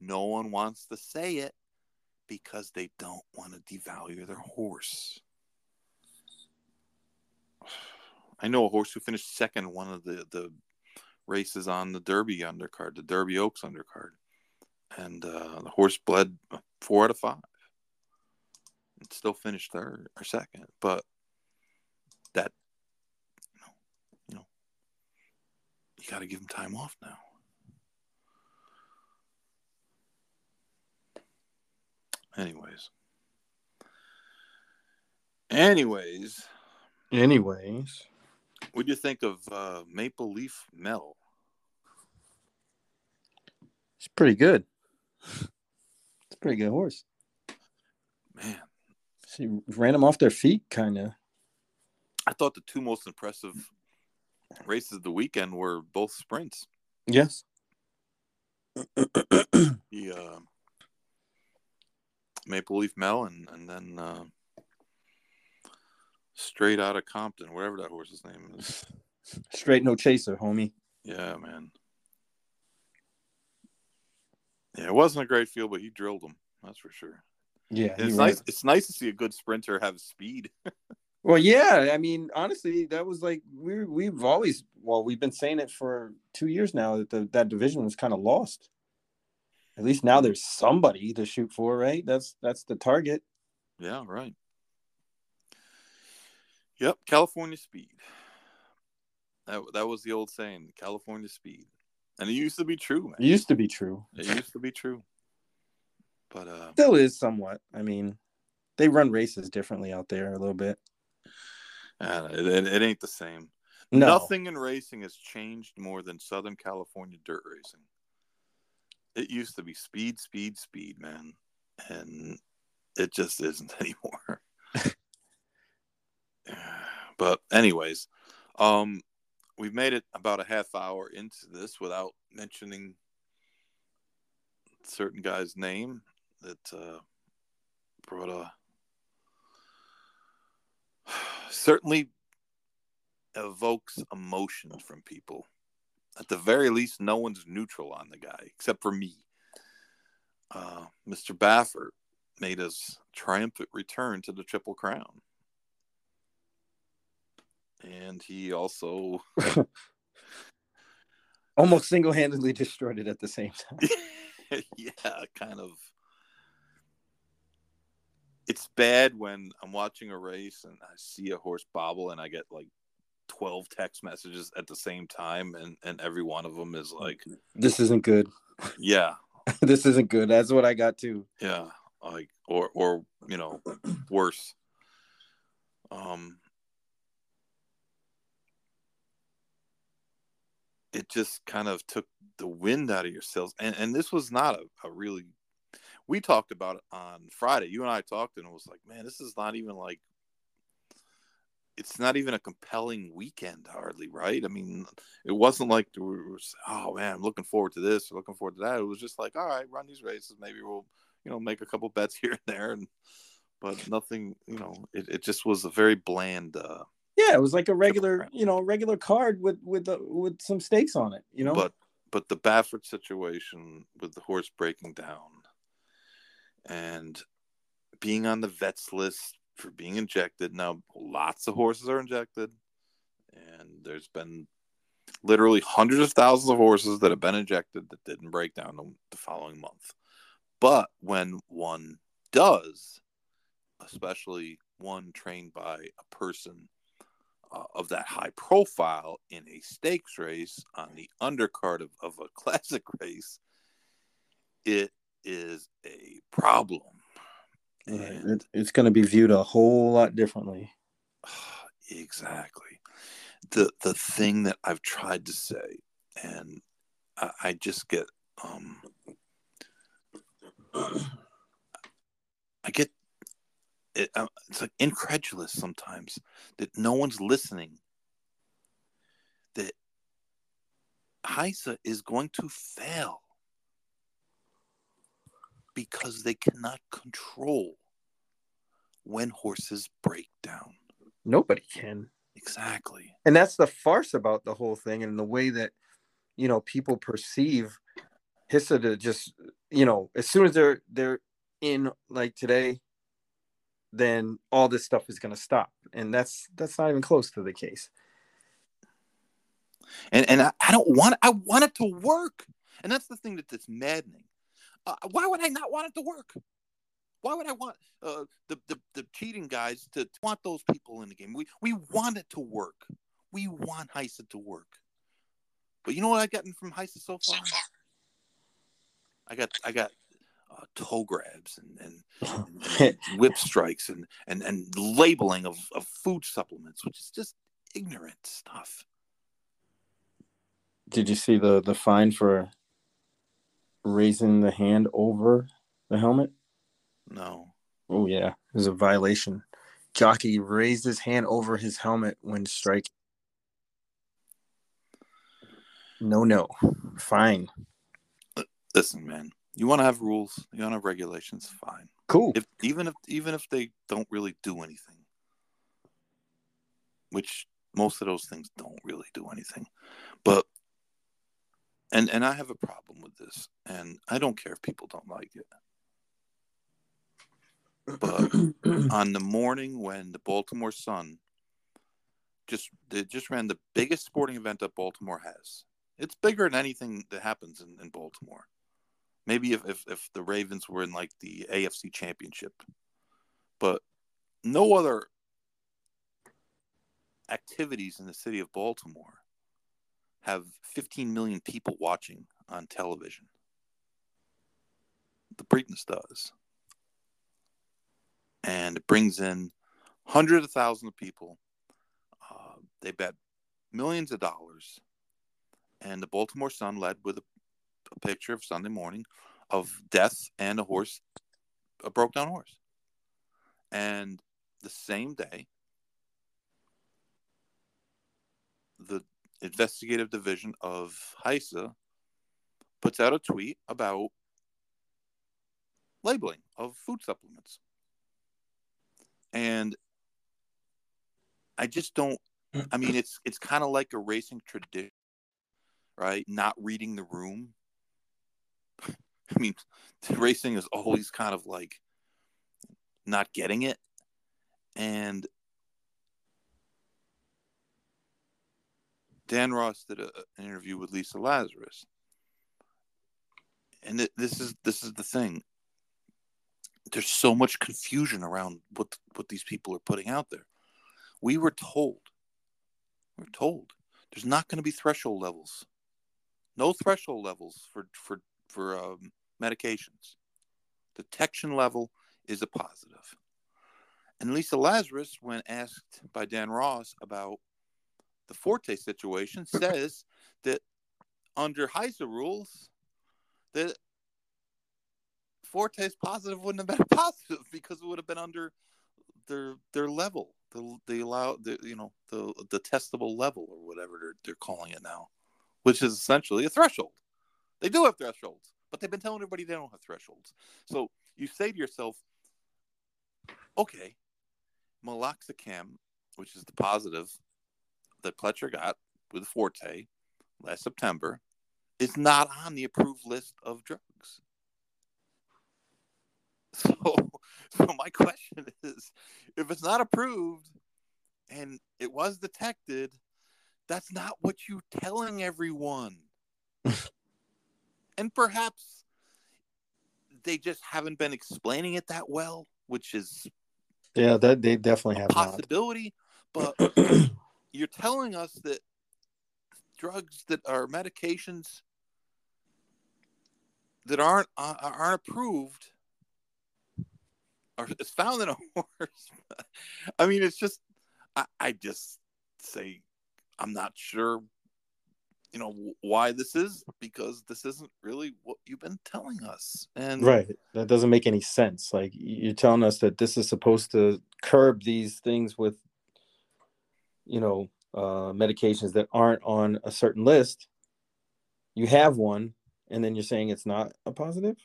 no one wants to say it because they don't want to devalue their horse. [SIGHS] I know a horse who finished second one of the, the races on the Derby undercard, the Derby Oaks undercard and uh, the horse bled four out of five. It still finished third or second, but that you know, you know, you got to give him time off now. Anyways, anyways, anyways, what do you think of uh, Maple Leaf Mel? It's pretty good. It's a pretty good horse. Man. She ran them off their feet, kind of. I thought the two most impressive races of the weekend were both sprints. Yes. the uh, Maple Leaf Mel and, and then uh, straight out of Compton, whatever that horse's name is. [LAUGHS] Straight no chaser, homie. Yeah, man. Yeah, it wasn't a great field, but he drilled them. That's for sure. Yeah, it's nice. It's nice to see a good sprinter have speed. [LAUGHS] well, yeah. I mean, honestly, that was like we we've always well, we've been saying it for two years now that the, that division was kind of lost. At least now there's somebody to shoot for, right? That's that's the target. Yeah, right. Yep, California speed. That that was the old saying, California speed, and it used to be true, man. It used to be true. It used to be true, but uh, Still is somewhat. I mean, they run races differently out there a little bit. uh, it, it, it ain't the same. No, Nothing in racing has changed more than Southern California dirt racing. It used to be speed, speed, speed, man, and it just isn't [LAUGHS] anymore. [SIGHS] but anyways, um, we've made it about a half hour into this without mentioning certain guy's name that uh, brought a [SIGHS] certainly evokes emotion from people. At the very least, no one's neutral on the guy except for me. Uh, Mr. Baffert made his triumphant return to the Triple Crown. And he also [LAUGHS] almost single-handedly destroyed it at the same time. [LAUGHS] yeah, kind of. It's bad when I'm watching a race and I see a horse bobble and I get like 12 text messages at the same time and and every one of them is like This isn't good. yeah [LAUGHS] this isn't good. That's what I got too. yeah like or or you know worse um it just kind of took the wind out of your sails and and this was not a, a really we talked about it on friday you and i talked and it was like man this is not even like it's not even a compelling weekend hardly right? I mean it wasn't like we were oh man i'm looking forward to this looking forward to that. It was just like all right run these races maybe we'll you know make a couple bets [LAUGHS] here and there and but nothing you know it, it just was a very bland uh Yeah, it was like a regular, you know, regular card with with the, with some stakes on it. You know, but but the Baffert situation with the horse breaking down and being on the vets list for being injected now lots of horses are injected and there's been literally hundreds of thousands of horses that have been injected that didn't break down the, the following month but when one does especially one trained by a person uh, of that high profile in a stakes race on the undercard of, of a [LAUGHS] classic race, it is a problem. Right. It's going to be viewed a whole lot differently. [SIGHS] exactly. The the thing that I've tried to say, and I, I just get um [CLEARS THROAT] I get it, uh, it's like incredulous sometimes that no one's listening. That HISA is going to fail because they cannot control when horses break down. Nobody can. Exactly. and that's the farce about the whole thing and the way that you know people perceive HISA to just you know as soon as they're they're in like today then all this stuff is going to stop and that's that's not even close to the case And and I, I don't want I want it to work. And that's the thing that, that's maddening. Uh, why would I not want it to work? Why would I want uh, the, the the cheating guys to, to want those people in the game? We we want it to work. We want HISA to work. But you know what I've gotten from HISA so far? I got I got uh, toe grabs [LAUGHS] and, and, and whip strikes and, and, and labeling of, of food supplements, which is just ignorant stuff. did you see the the fine for raising the hand over the helmet No. oh yeah it was a violation jockey raised his hand over his helmet when striking no no fine Listen, man. You want to have rules. You want to have regulations. Fine. cool If even if even if they don't really do anything, which most of those things don't really do anything, but and and I have a problem with this, and I don't care if people don't like it. But [CLEARS THROAT] on the morning when the Baltimore Sun just they just ran the biggest sporting event that Baltimore has. It's bigger than anything that happens in, in Baltimore. Maybe if, if if the Ravens were in like the AFC championship. But no other activities in the city of Baltimore have 15 million people watching on television. The Preakness does. And it brings in hundreds of thousands of people. Uh, they bet millions of dollars. And the Baltimore Sun led with a, a picture of Sunday morning of death and a horse, a broke down horse. And the same day, the investigative division of HISA puts out a tweet about labeling of food supplements. And I just don't I mean it's it's kind of like a racing tradition, right? Not reading the room. I mean, [LAUGHS] racing is always kind of like not getting it. And Dan Ross did a, an interview with Lisa Lazarus, and this is this is the thing. There's so much confusion around what what these people are putting out there. We were told, we we're told, there's not going to be threshold levels, no threshold levels for for for um, medications. Detection level is a positive. And Lisa Lazarus, when asked by Dan Ross about the Forte situation [LAUGHS] says that under HISA rules, that Forte's positive wouldn't have been [LAUGHS] positive because it would have been under their their level, the the allow the you know the the testable level or whatever they're they're calling it now, which is essentially a threshold. They do have thresholds, but they've been telling everybody they don't have thresholds. So you say to yourself, okay, meloxicam, which is the positive that Pletcher got with Forte last September is not on the approved list of drugs. [LAUGHS] So, so my question is, if it's not approved and it was detected, that's not what you're telling everyone. [LAUGHS] and perhaps they just haven't been explaining it that well, which is yeah, that they definitely have possibility. Not. But [CLEARS THROAT] you're telling us that drugs that are medications that aren't uh, aren't approved are is found in a [LAUGHS] horse. I mean, it's just I, I just say I'm not sure, you know, why this is because this isn't really what you've been telling us. And right, that doesn't make any sense. Like you're telling us that this is supposed to curb these things with you know uh, medications that aren't on a certain list you have one and then you're saying it's not a positive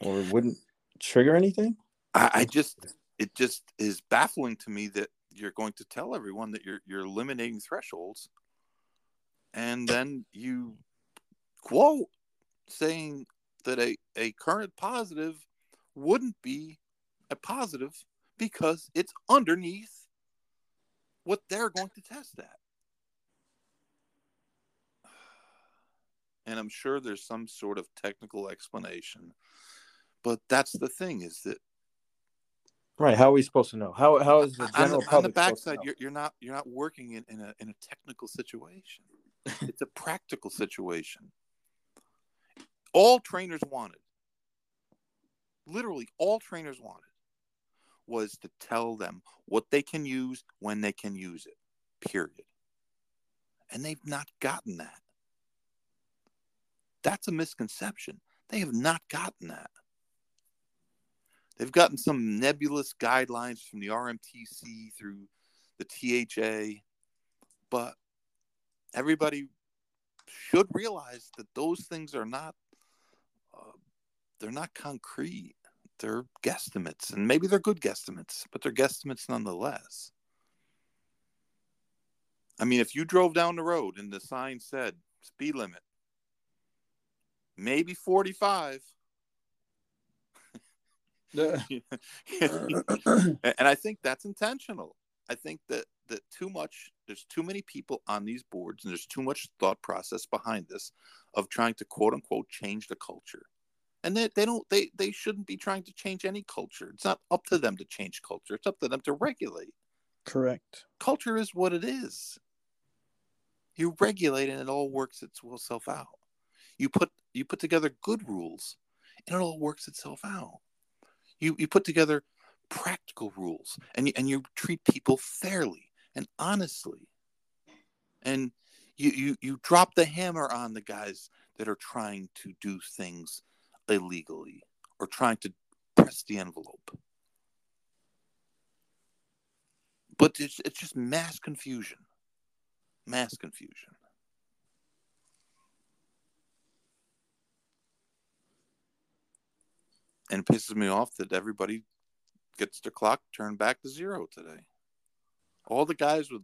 or wouldn't trigger anything I, I just it just is baffling to me that you're going to tell everyone that you're you're eliminating thresholds and then you quote saying that a, a current positive wouldn't be a positive because it's underneath what they're going to test at. [SIGHS] And I'm sure there's some sort of technical explanation. But that's the thing is that Right. How are we supposed to know? How how is the general on the, public on the backside? You're, you're not you're not working in, in a in a technical situation. [LAUGHS] it's a practical situation. All trainers wanted, literally, all trainers wanted was to tell them what they can use when they can use it, period. And they've not gotten that. That's a misconception. They have not gotten that. They've gotten some nebulous guidelines from the RMTC through the THA, but everybody should realize that those things are not uh, they're not concrete they're guesstimates, and maybe they're good guesstimates, but they're guesstimates nonetheless. I mean, if you drove down the road and the sign said speed limit, maybe 45. [LAUGHS] [LAUGHS] and I think that's intentional. I think that that too much there's too many people on these boards and there's too much thought process behind this of trying to quote unquote change the culture and they, they don't they they shouldn't be trying to change any culture it's not up to them to change culture it's up to them to regulate Correct. Culture is what it is. You regulate and it all works itself out. You put you put together good rules and it all works itself out. You you put together practical rules and you, and you treat people fairly and honestly. And you, you you drop the hammer on the guys that are trying to do things illegally or trying to press the envelope. But it's, it's just mass confusion. Mass confusion. And pisses me off that everybody gets their clock turned back to zero today. All the guys with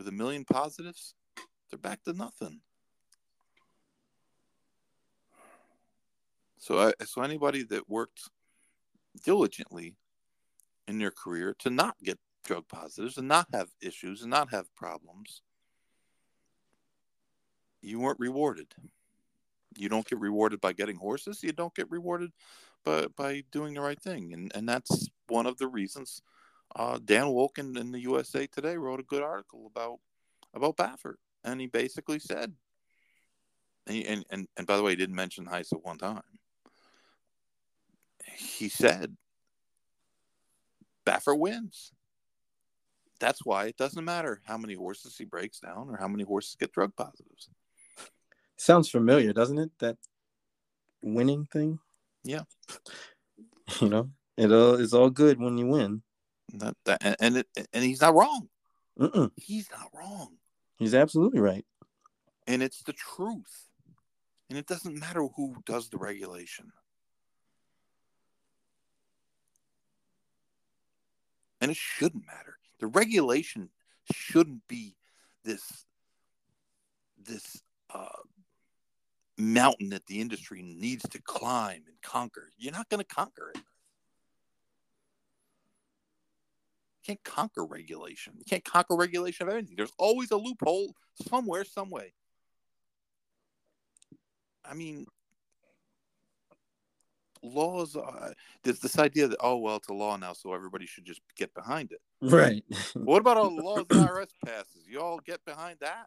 with a million positives, they're back to nothing. So, I, so anybody that worked diligently in their career to not get drug positives and not have issues and not have problems, you weren't rewarded. You don't get rewarded by getting horses. You don't get rewarded by, by doing the right thing. And, and that's one of the reasons uh, Dan Wolken in the USA Today wrote a good article about about Baffert. And he basically said, and, he, and, and, and by the way, he didn't mention HISA at one time. He said, Baffert wins. That's why it doesn't matter how many horses he breaks down or how many horses get drug positives. Sounds familiar, doesn't it? That winning thing. Yeah. You know, it all is all good when you win. That, that and and, it, and he's not wrong. Mm-mm. He's not wrong. He's absolutely right. And it's the truth. And it doesn't matter who does the regulation. And it shouldn't matter. The regulation shouldn't be this this uh, mountain that the industry needs to climb and conquer. You're not going to conquer it. You can't conquer regulation. You can't conquer regulation of anything. There's always a loophole somewhere, some way. I mean, laws. Uh, there's this idea that oh well, it's a law now, so everybody should just get behind it. Right. what about all the laws the IRS passes? You all get behind that?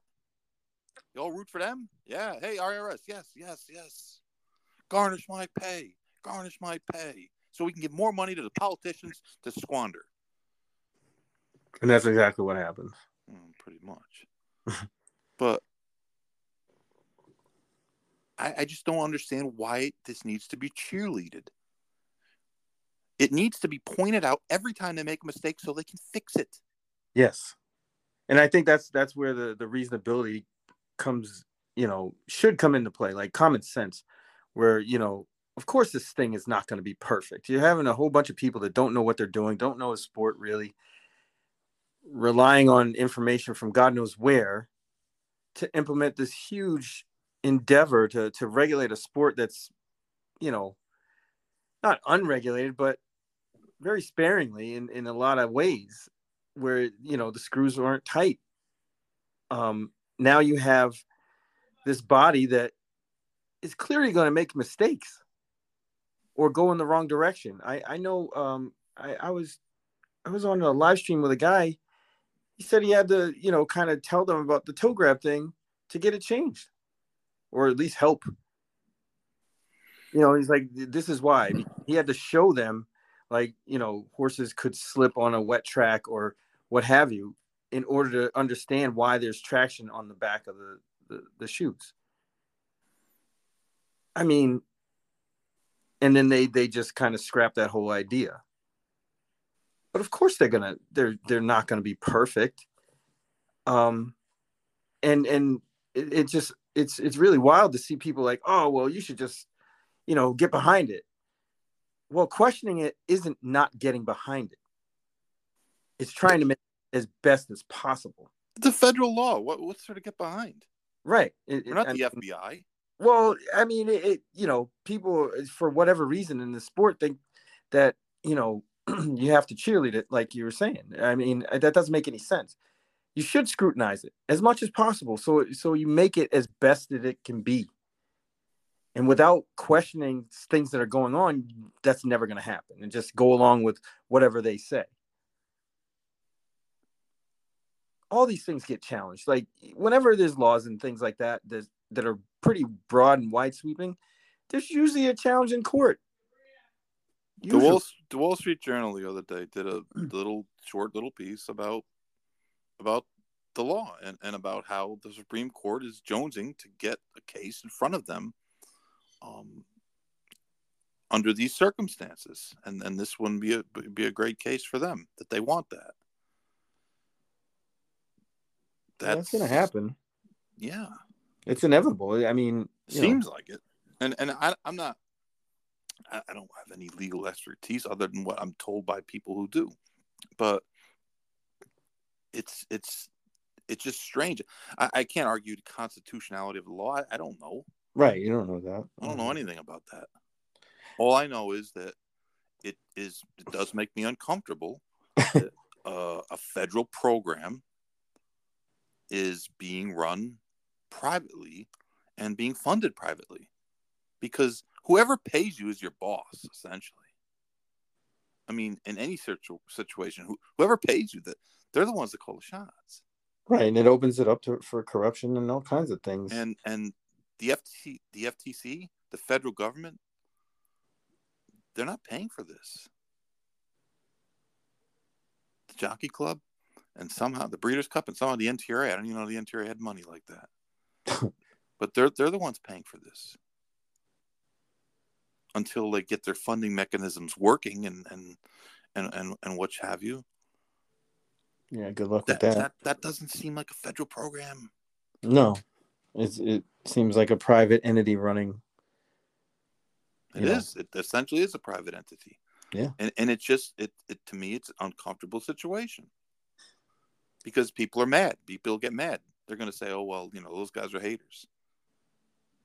You all root for them? Yeah. Hey, IRS. Yes, yes, yes. Garnish my pay. Garnish my pay. So we can give more money to the politicians to squander. And that's exactly what happens. Mm, pretty much. [LAUGHS] but I, I just don't understand why this needs to be cheerleaded. It needs to be pointed out every time they make a mistake so they can fix it. Yes. And I think that's that's where the, the reasonability comes, you know, should come into play, like common sense, where, you know, of course this thing is not going to be perfect. You're having a whole bunch of people that don't know what they're doing, don't know a sport really, relying on information from God knows where to implement this huge endeavor to to regulate a sport that's, you know, not unregulated, but very sparingly in, in a lot of ways where you know the screws aren't tight. Um, now you have this body that is clearly going to make mistakes or go in the wrong direction. I I know um, I, I was I was on a live stream with a guy. He said he had to you know kind of tell them about the toe grab thing to get it changed, or at least help. You know, he's like, this is why he had to show them, like you know, horses could slip on a wet track or what have you, in order to understand why there's traction on the back of the, the, the shoes. I mean, and then they they just kind of scrap that whole idea. But of course they're gonna they're they're not gonna be perfect. Um, and and it, it just it's it's really wild to see people like oh well you should just you know get behind it. Well, questioning it isn't not getting behind it. It's trying to make as best as possible. It's a federal law. What what's there to get behind? Right. It, We're not the FBI. Well, I mean, it, it, you know, people for whatever reason in the sport think that you know [CLEARS THROAT] you have to cheerlead it, like you were saying. I mean, uh, that doesn't make any sense. You should scrutinize it as much as possible, so so you make it as best that it can be. And without questioning things that are going on, that's never going to happen. And just go along with whatever they say. all these things get challenged. Like whenever there's laws and things like that that that are pretty broad and wide sweeping, there's usually a challenge in court. The Wall, the Wall Street Journal the other day did a little short little piece about about the law and, and about how the Supreme Court is jonesing to get a case in front of them um, under these circumstances. And and this wouldn't be a be a great case for them that they want that. That's, That's gonna happen. Yeah. It's inevitable. I mean seems know. like it. And and I I'm not I, don't have any legal expertise other than what I'm told by people who do. But it's it's it's just strange. I, I can't argue the constitutionality of the law. I, I, don't know. Right, you don't know that. I don't know anything about that. All I know is that it is it does make me uncomfortable [LAUGHS] that uh, a federal program is being run privately and being funded privately because whoever pays you is your boss essentially. I mean in any situation whoever pays you that they're the ones that call the shots. Right and it opens it up to for corruption and all kinds of things. And and the FTC, the ftc the federal government they're not paying for this. The jockey club and somehow the breeders cup and somehow the ntra i don't even know the ntra had money like that. [LAUGHS] But they're they're the ones paying for this until they get their funding mechanisms working and and and and, and what have you. Yeah, good luck that, with that. that. That doesn't seem like a federal program. No, it's, it seems like a private entity running. It is. It essentially is a private entity. Yeah, and and it's just it, it to me it's an uncomfortable situation because people are mad. People get mad. They're going to say, "Oh well, you know, those guys are haters."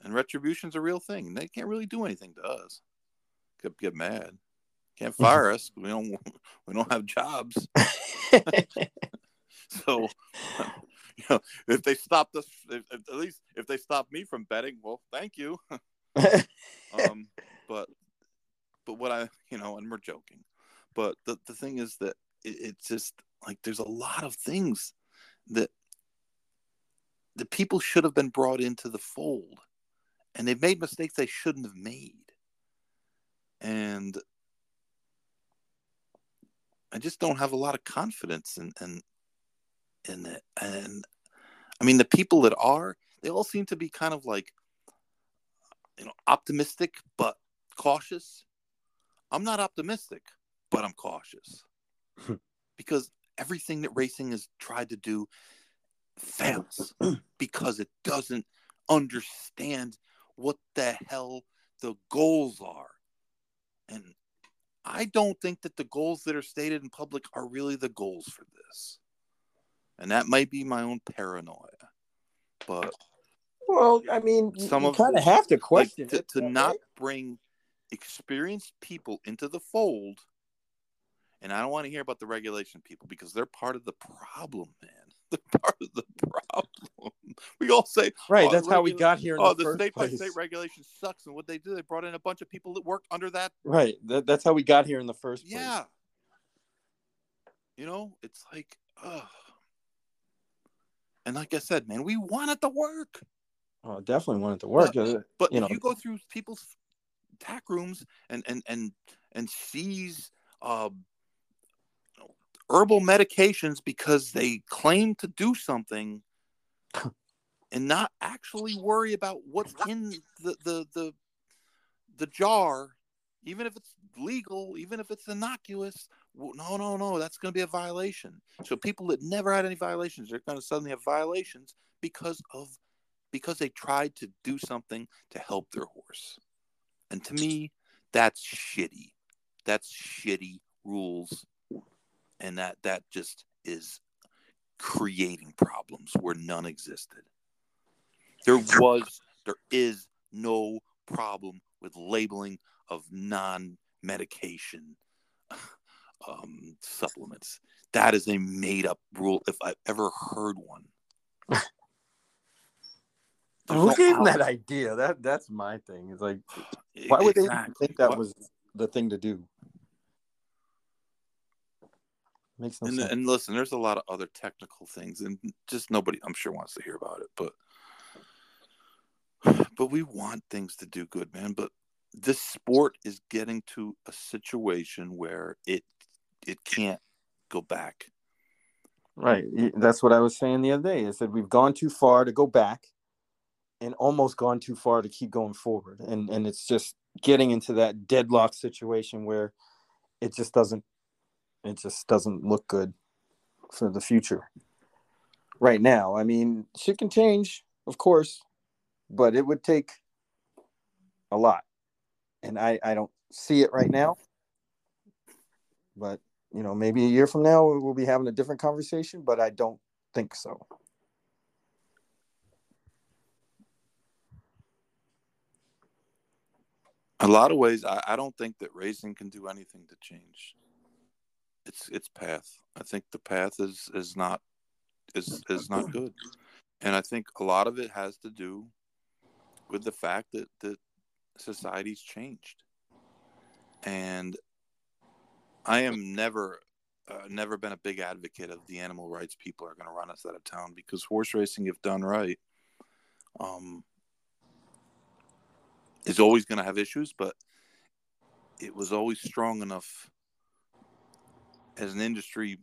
And retribution's a real thing. They can't really do anything to us. Get get mad. Can't fire us. We don't [LAUGHS] we don't have jobs. [LAUGHS] so [LAUGHS] you know, if they stopped us, if, at least if they stopped me from betting, well, thank you. um, but but what I you know, and we're joking, but the the thing is that it, it's just like there's a lot of things that the people should have been brought into the fold and they've made mistakes they shouldn't have made. And I just don't have a lot of confidence in in in it. And I mean, the people that are, they all seem to be kind of like, you know, optimistic but cautious. I'm not optimistic, but I'm cautious hmm. because everything that racing has tried to do fails [CLEARS THROAT] because it doesn't understand what the hell the goals are. And I don't think that the goals that are stated in public are really the goals for this. And that might be my own paranoia. But well, I mean, some you kind of have to question like, to, to not bring experienced people into the fold. And I don't want to hear about the regulation people because they're part of the problem, man. [LAUGHS] They're part of the problem. We all say, right. Oh, that's how we got here. oh, the, the state place. by state regulation sucks. And what they do, they brought in a bunch of people that work under that. Right. That, that's how we got here in the first place. Yeah. You know, it's like, oh. And like I said, man, we want it to work. Oh, definitely want it to work. But, but you know, you go through people's tack rooms and and and and seize uh, herbal medications because they claim to do something and not actually worry about what's in the the the, the jar even if it's legal even if it's innocuous no no no that's going to be a violation. So people that never had any violations they're going to suddenly have violations because of because they tried to do something to help their horse. And to me that's shitty. That's shitty rules. And that that just is creating problems where none existed. There was, there is no problem with labeling of non-medication [SIGHS] um, supplements. That is a made-up rule. If I've ever heard one. [LAUGHS] Who no gave that idea? That that's my thing. It's like, why would exactly. they think that was the thing to do? Makes no and, sense. and listen, there's a lot of other technical things, and just nobody, I'm sure, wants to hear about it. But [SIGHS] but we want things to do good, man. But this sport is getting to a situation where it it can't go back. Right. That's what I was saying the other day. Is that we've gone too far to go back, and almost gone too far to keep going forward. And and it's just getting into that deadlock situation where it just doesn't it just doesn't look good for the future. Right now, I mean, shit can change, of course, but it would take a lot, and I I don't see it right now. But you know, maybe a year from now we'll be having a different conversation, but I don't think so. A lot of ways, I, I don't think that racing can do anything to change its its path. I think the path is is not is is not good, and I think a lot of it has to do with the fact that that society's changed, and I am never uh, never been a big advocate of the animal rights people are going to run us out of town because horse racing, if done right, um, is always going to have issues, but it was always strong enough as an industry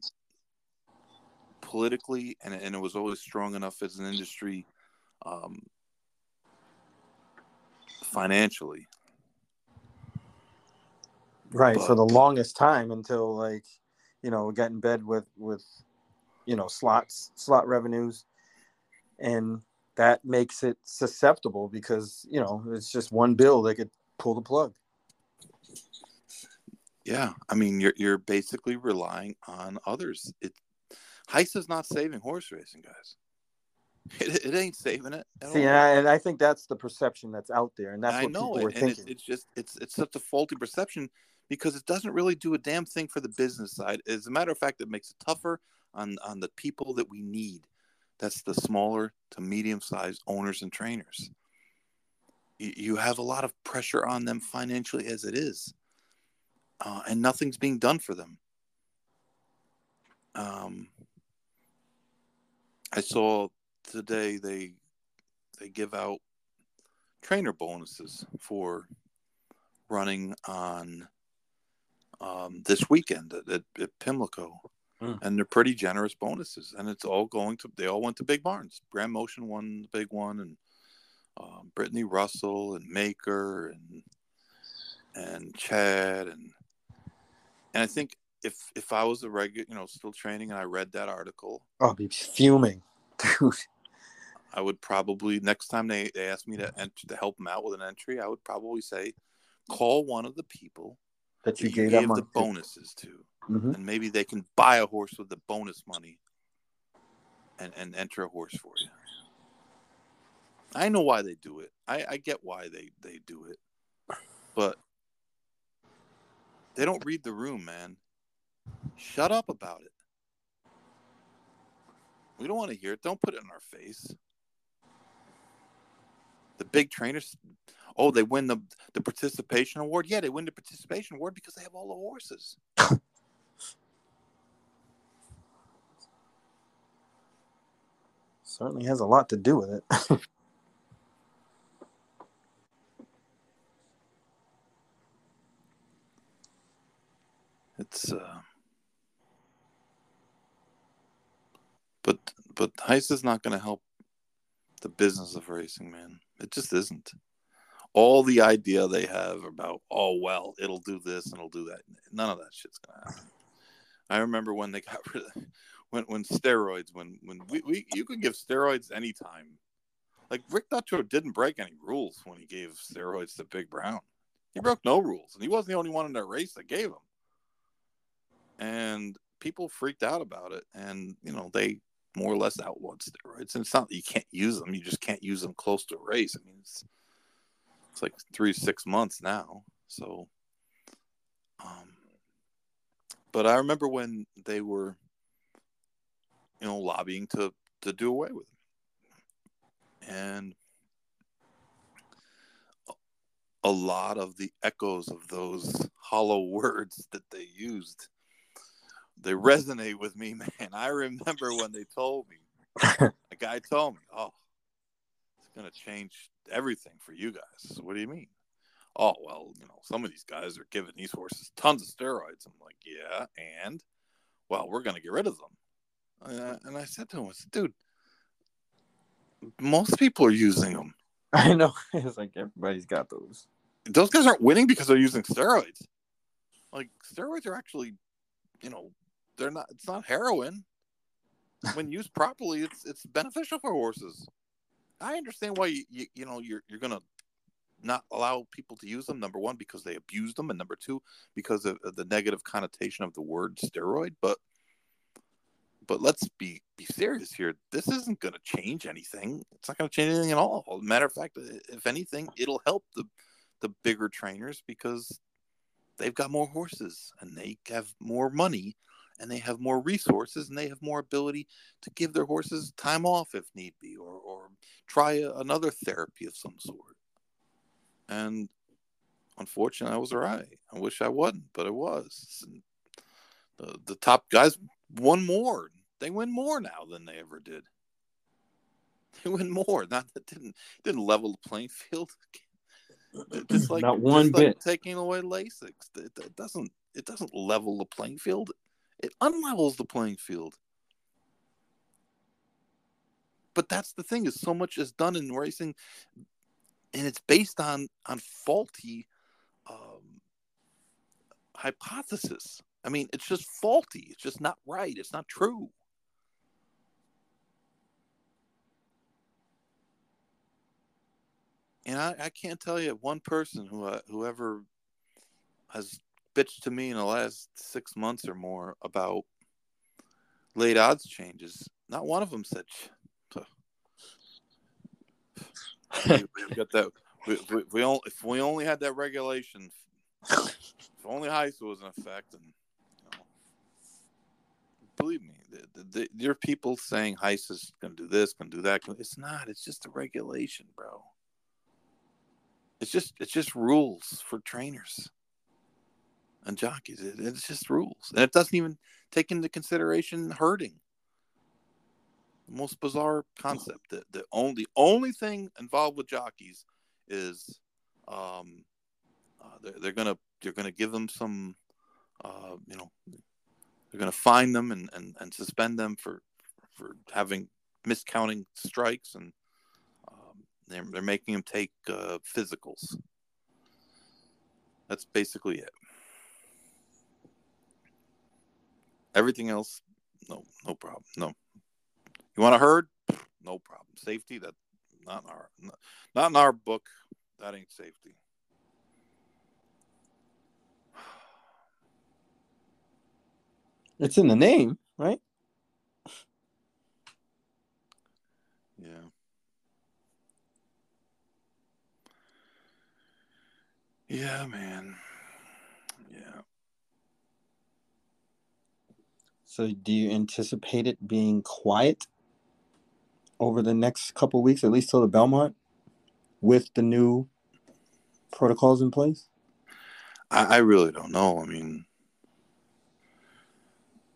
politically, and, and it was always strong enough as an industry um, financially. Right. for the longest time until like, you know, we got in bed with with, you know, slots, slot revenues, and that makes it susceptible because you know it's just one bill that could pull the plug. Yeah, I mean, you're you're basically relying on others. It HISA is not saving horse racing, guys. [LAUGHS] It, it ain't saving it. See, and I, and I think that's the perception that's out there, and that's I what know people it, were and thinking. it's, it's just it's it's such a faulty perception because it doesn't really do a damn thing for the business side. As a matter of fact, it makes it tougher on on the people that we need. That's the smaller to medium sized owners and trainers. You, you have a lot of pressure on them financially as it is, uh, and nothing's being done for them. Um, I saw today they they give out trainer bonuses for running on um, this weekend at, at, at Pimlico. Mm. And they're pretty generous bonuses, and it's all going to. They all went to big barns. Graham Motion won the big one, and um, Brittany Russell and Maker and and Chad and and I think if if I was a regular, you know, still training, and I read that article, oh, I'd be fuming, [LAUGHS] dude. I would probably next time they, they ask me to ent- to help them out with an entry, I would probably say, call one of the people That you that you gave gave the bonuses to, Mhm. and maybe they can buy a horse with the bonus money, and and enter a horse for you. I know why they do it. I, I get why they they do it, but they don't read the room, man. Shut up about it. We don't want to hear it. Don't put it in our face. The big trainers, oh, they win the the participation award. Yeah, they win the participation award because they have all the horses. Certainly has a lot to do with it. [LAUGHS] It's uh but but HISA is not going to help the business of racing, man. It just isn't. All the idea they have about oh well, it'll do this and it'll do that. None of that shit's going to happen. I remember when they got [LAUGHS] rid of when when steroids when when we, we you could give steroids anytime. Like Rick Dutrow didn't break any rules when he gave steroids to Big Brown. He broke no rules, and he wasn't the only one in that race that gave them and people freaked out about it and you know they more or less outlawed steroids and it's not that you can't use them you just can't use them close to a race. I mean it's it's like three six months now so um but i remember when they were you know lobbying to to do away with them. And a lot of the echoes of those [LAUGHS] hollow words that they used they resonate with me, [LAUGHS] man. I remember when they told me. [LAUGHS] a guy told me, "Oh, it's gonna change everything for you guys." What do you mean? Oh well, you know, some of these guys are giving these horses tons of steroids. I'm like, yeah, and well, we're gonna get rid of them. And I, and I said to him, I said, dude, most people are using them. [LAUGHS] I know. It's like everybody's got those. Those guys aren't winning because they're using steroids. Like steroids are actually, you know, they're not. It's not heroin. When used properly, it's it's beneficial for horses. I understand why you you, you know you're you're gonna not allow people to use them. Number one, because they abuse them, and number two, because of, of the negative connotation of the word steroid. But but let's be be serious here. This isn't going to change anything. It's not going to change anything at all. Matter of fact, if anything, it'll help the the bigger trainers because they've got more horses and they have more money and they have more resources and they have more ability to give their horses time off if need be or, or try a, another therapy of some sort. And unfortunately, I was right. I wish I wasn't, but I was. The, the top guys won more. They win more now than they ever did. [LAUGHS] They win more. Not that didn't didn't level the playing field. [LAUGHS] Just [CLEARS THROAT] like not one just bit. like taking away Lasix, it, it doesn't it doesn't level the playing field. It unlevels the playing field. But that's the thing is so much is done in racing, and it's based on on faulty um, hypothesis. I mean, it's just faulty. It's just not right. It's not true. And I, I can't tell you one person who uh, whoever has bitched to me in the last six months or more about late odds changes. Not one of them said, we, we [LAUGHS] got that. We, we, we only, if we only had that regulation, if only HISA was in effect, and you know, believe me, the, the, the, your people saying HISA is going to do this, going to do that. It's not. It's just a regulation, bro. It's just it's just rules for trainers and jockeys. It, it's just rules, and it doesn't even take into consideration herding. The most bizarre concept. The the only the only thing involved with jockeys is, um, uh, they're, they're gonna they're gonna give them some, uh, you know, they're gonna fine them and, and, and suspend them for for having miscounting strikes and they're, they're making them take uh, physicals. That's basically it. Everything else, no, no problem. No. You want a herd? No problem. Safety, that not in our not in our book. That ain't safety. It's in the name, right? Yeah. Yeah, man. Yeah. So, do you anticipate it being quiet over the next couple weeks, at least till the Belmont, with the new protocols in place? I, I really don't know. I mean,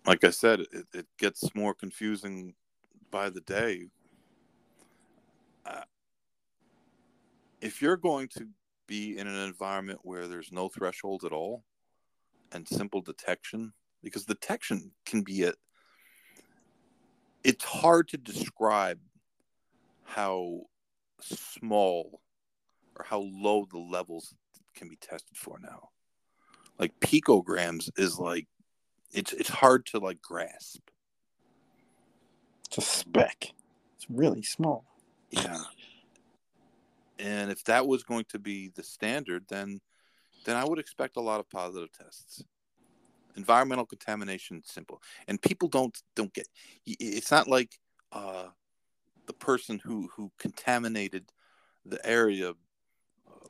like I said, it, it gets more confusing by the day. Uh, if you're going to be in an environment where there's no threshold at all and simple detection, because detection can be a it's hard to describe how small or how low the levels can be tested for now. Like picograms is like it's it's hard to like grasp. It's a speck. It's really small. Yeah. And if that was going to be the standard, then then I would expect a lot of positive tests. Environmental contamination, simple, and people don't don't get. It's not like uh, the person who who contaminated the area uh,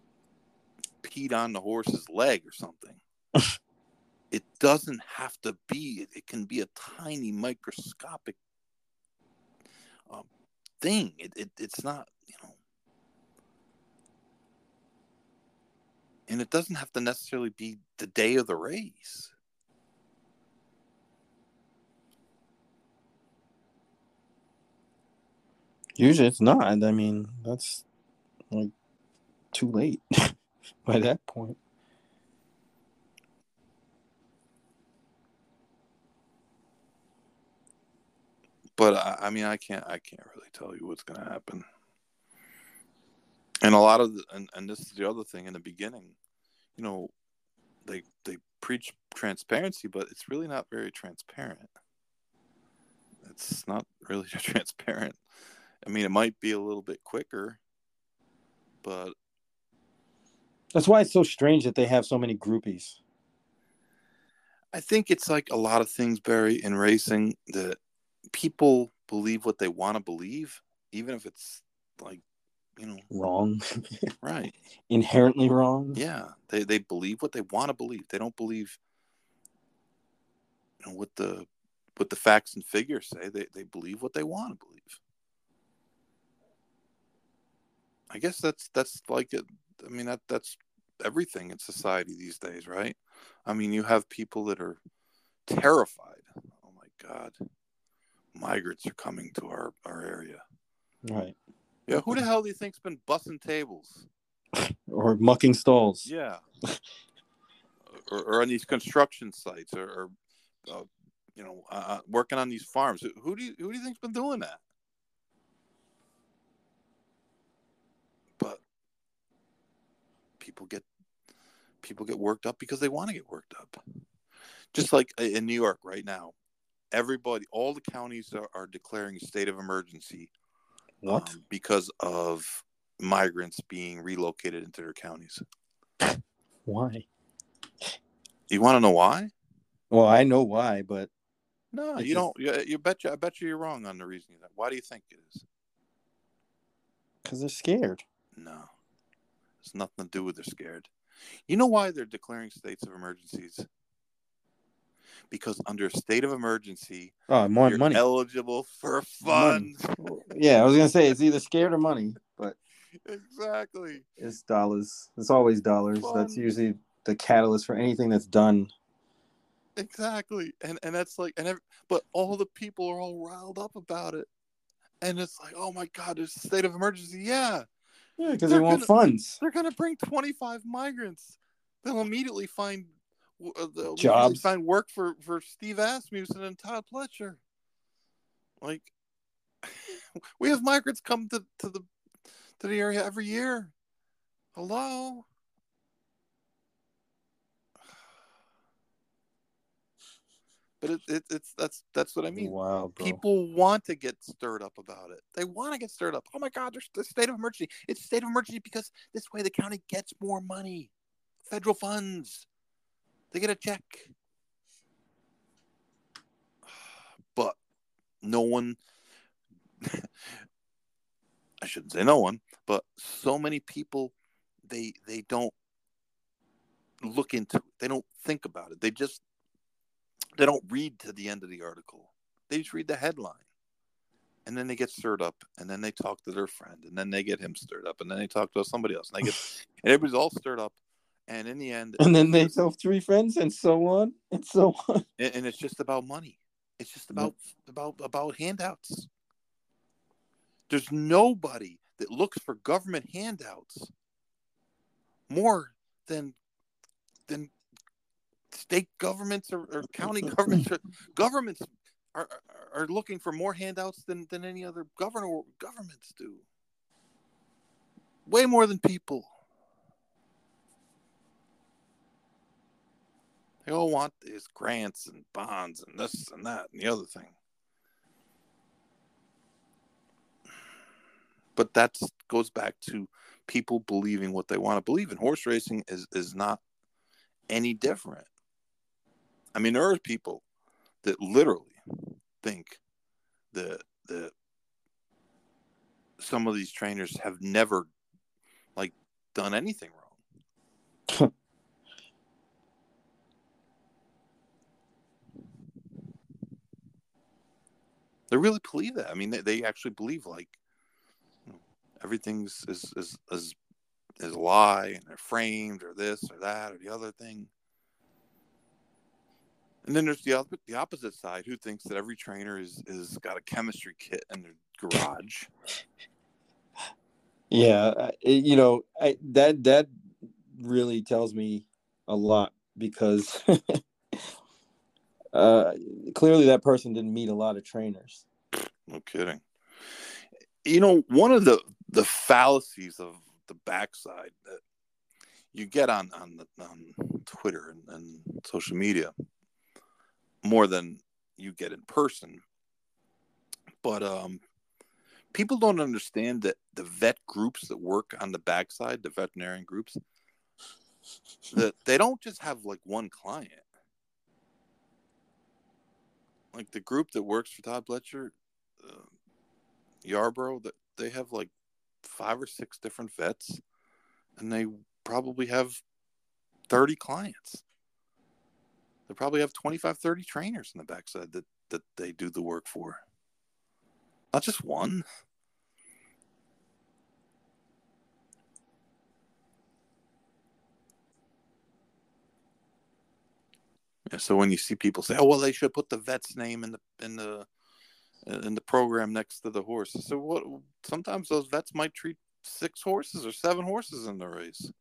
peed on the horse's leg or something. [LAUGHS] it doesn't have to be. It can be a tiny microscopic um, thing. It, it it's not you know and it doesn't have to necessarily be the day of the race. Usually it's not. I mean, that's like too late [LAUGHS] by that point. But I, I mean, I can't. I can't really tell you what's going to happen. And a lot of the, and, and this is the other thing in the beginning, you know, they they preach transparency, but it's really not very transparent. It's not really [LAUGHS] transparent. I mean, it might be a little bit quicker, but that's why it's so strange that they have so many groupies. I think it's like a lot of things, Barry, in racing that people believe what they want to believe, even if it's like, you know, wrong. [LAUGHS] right. Inherently wrong. Yeah. They they believe what they want to believe. They don't believe you know what the what the facts and figures say. They they believe what they want to believe. I guess that's that's like it. I mean that that's everything in society these days, right? I mean, you have people that are terrified. Oh my God, migrants are coming to our our area. Right. Yeah. Who the hell do you think's been bussing tables? [LAUGHS] or mucking stalls? Yeah. [LAUGHS] or, or, on these construction sites, or, or uh, you know, uh, uh working on these farms. Who do you who do you think's been doing that? People get people get worked up because they want to get worked up. Just like in New York right now, everybody, all the counties are, are declaring a state of emergency. What? Um, because of migrants being relocated into their counties. Why? You want to know why? Well, I know why, but no, you just... don't. You, you bet you. I bet you you're wrong on the reason. Why do you think it is? Because they're scared. No, it's nothing to do with they're scared. You know why they're declaring states of emergencies? Because under a state of emergency, oh, more money eligible for funds. Money. Yeah, I was gonna say it's either scared or money, but exactly, it's dollars. It's always dollars. Fun. That's usually the catalyst for anything that's done. Exactly, and and that's like, and every, but all the people are all riled up about it, and it's like, oh my god, there's a state of emergency. Yeah, yeah, because they want funds. They're going to bring 25 migrants. They'll immediately find uh, they'll jobs, find work for for Steve Asmussen and Todd Pletcher. Like, [LAUGHS] we have migrants come to to the to the area every year. Hello. But it, it, it's that's that's what I mean. Wow, bro. People want to get stirred up about it. They want to get stirred up. Oh my God, there's the state of emergency. It's state of emergency because this way the county gets more money, federal funds. They get a check. [SIGHS] But no one. [LAUGHS] I shouldn't say no one, but so many people, they they don't look into it. They don't think about it. They just they don't read to the end of the article. They just read the headline. And then they get stirred up, and then they talk to their friend, and then they get him stirred up, and then they talk to somebody else, and they get, [LAUGHS] and everybody's all stirred up, and in the end, and then they tell three friends, and so on, and so on, [LAUGHS] and, and it's just about money. It's just about about about handouts. There's nobody that looks for government handouts more than than state governments or, or county [LAUGHS] governments governments are, are looking for more handouts than, than any other governor governments do. Way more than people. They all want these grants and bonds and this and that and the other thing. But that goes back to people believing what they want to believe. And horse racing is, is not any different. I mean, there are people that literally think that that some of these trainers have never like done anything wrong. [LAUGHS] they really believe that. I mean, they, they actually believe like everything's is is is is a lie and they're framed or this or that or the other thing. And then there's the the opposite side who thinks that every trainer is is got a chemistry kit in they're garage. [LAUGHS] Yeah, you know I, that that really tells me a lot because [LAUGHS] uh, clearly that person didn't meet a lot of trainers. No kidding. You know, one of the the fallacies of the backside that you get on on, the, on Twitter and, and social media more than you get in person, but um, people don't understand that the vet groups that work on the backside, the veterinarian groups, that they don't just have like one client. Like the group that works for Todd Pletcher, uh, Yarborough, that they have like five or six different vets, and they probably have 30 clients. They probably have 25, 30 trainers in the backside that, that they do the work for. Not just one. So when you see people say, "Oh, well, they should put the vet's name in the in the in the program next to the horse," so what? Sometimes those vets might treat six horses or seven horses in the race,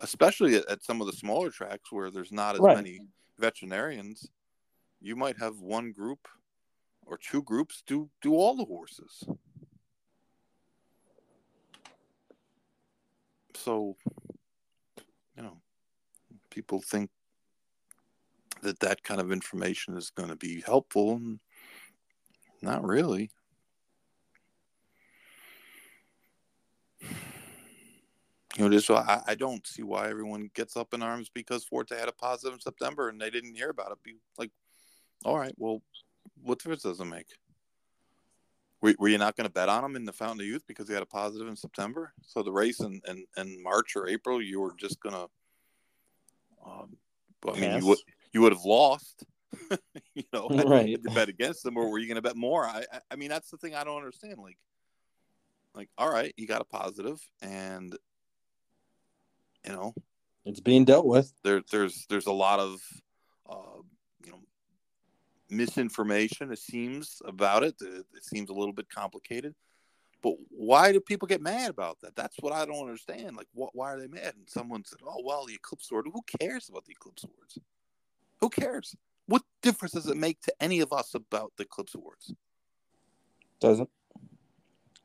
especially at, at some of the smaller tracks where there's not as Right. many veterinarians. You might have one group or two groups do do all the horses. So, you know, people think that that kind of information is going to be helpful, and not really. You know, just I, I don't see why everyone gets up in arms because Forte had a positive in September and they didn't hear about it. Be like, all right, well, what difference does it make? Were, were you not going to bet on him in the Fountain of Youth because he had a positive in September? So the race in, in, in March or April, you were just going to, um, I mean, Pass. you would you would have lost, [LAUGHS] you know, Right. had to bet against them, or were you going to bet more? I, I I mean, that's the thing I don't understand. Like, like, all right, you got a positive, and you know, It's being dealt with. there there's there's a lot of uh, you know misinformation it seems about it. it seems a little bit complicated. But why do people get mad about that? That's what i don't understand. Like what why are they mad? And someone said oh well the eclipse award who cares about the eclipse awards who cares? What difference does it make to any of us about the eclipse awards? Doesn't.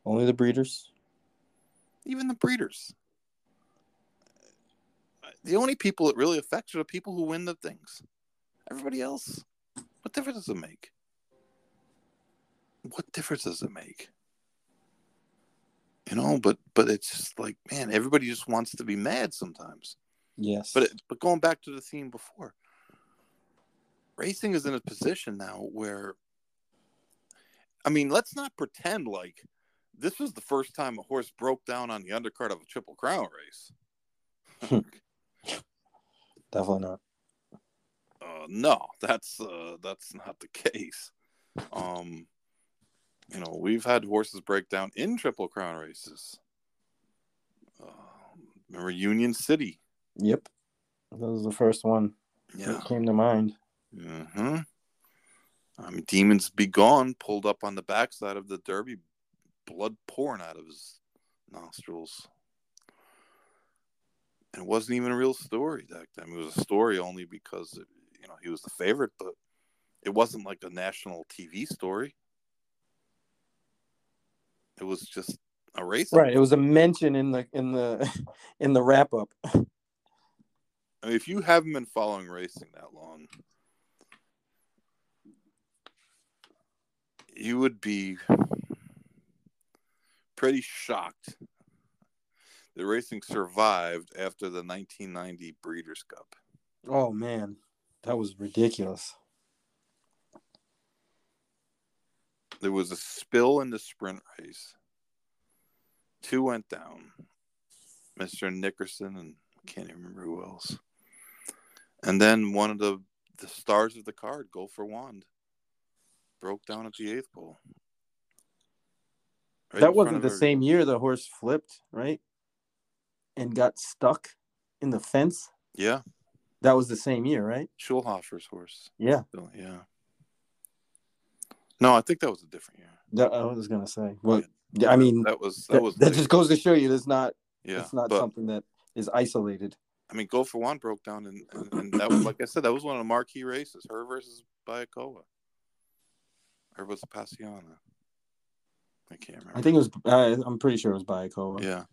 Only the breeders. even the breeders the only people it really affects are the people who win the things. Everybody else what difference does it make? What difference does it make? You know but but it's just like man everybody just wants to be mad sometimes. Yes. but it, but going back to the theme before racing is in a position now where i mean let's not pretend like this was the first time a horse broke down on the undercard of a triple crown race hmm. [LAUGHS] definitely not. Uh, no, that's uh, that's not the case. Um, you know, we've had horses break down in Triple Crown races. Uh, remember Union City? Yep. That was the first one Yeah. that came to mind. hmm I mean, Demons Begone pulled up on the backside of the Derby, blood pouring out of his nostrils. And it wasn't even a real story that time. It was a story only because, uh, you know, he was the favorite, but it wasn't like a national TV story. It was just a race. Right. It was a mention in the in the [LAUGHS] in the wrap up. I mean, if you haven't been following racing that long, you would be pretty shocked that racing survived after the 1990 Breeders' Cup. Oh man, that was ridiculous. There was a spill in the sprint race. Two went down. Mr. Nickerson and I can't even remember who else. And then one of the the stars of the card, Go for Wand, broke down at the eighth pole. Right that wasn't the every- same year the horse flipped, right? And got stuck in the fence. Yeah, That was the same year, right? Schulhofer's horse. Yeah. So, yeah. No, I think that was a different year. That, I was gonna say. Well, yeah, I mean, that was that, that, was that just goes to show you there's not yeah. it's not but, something that is isolated. I mean, Go for Wand broke down, and, and, and that was like I said, that was one of the marquee races. Her versus Bayakoa, or was it Passiana? I can't remember. I think it was. Uh, I'm pretty sure it was Bayakoa. Yeah.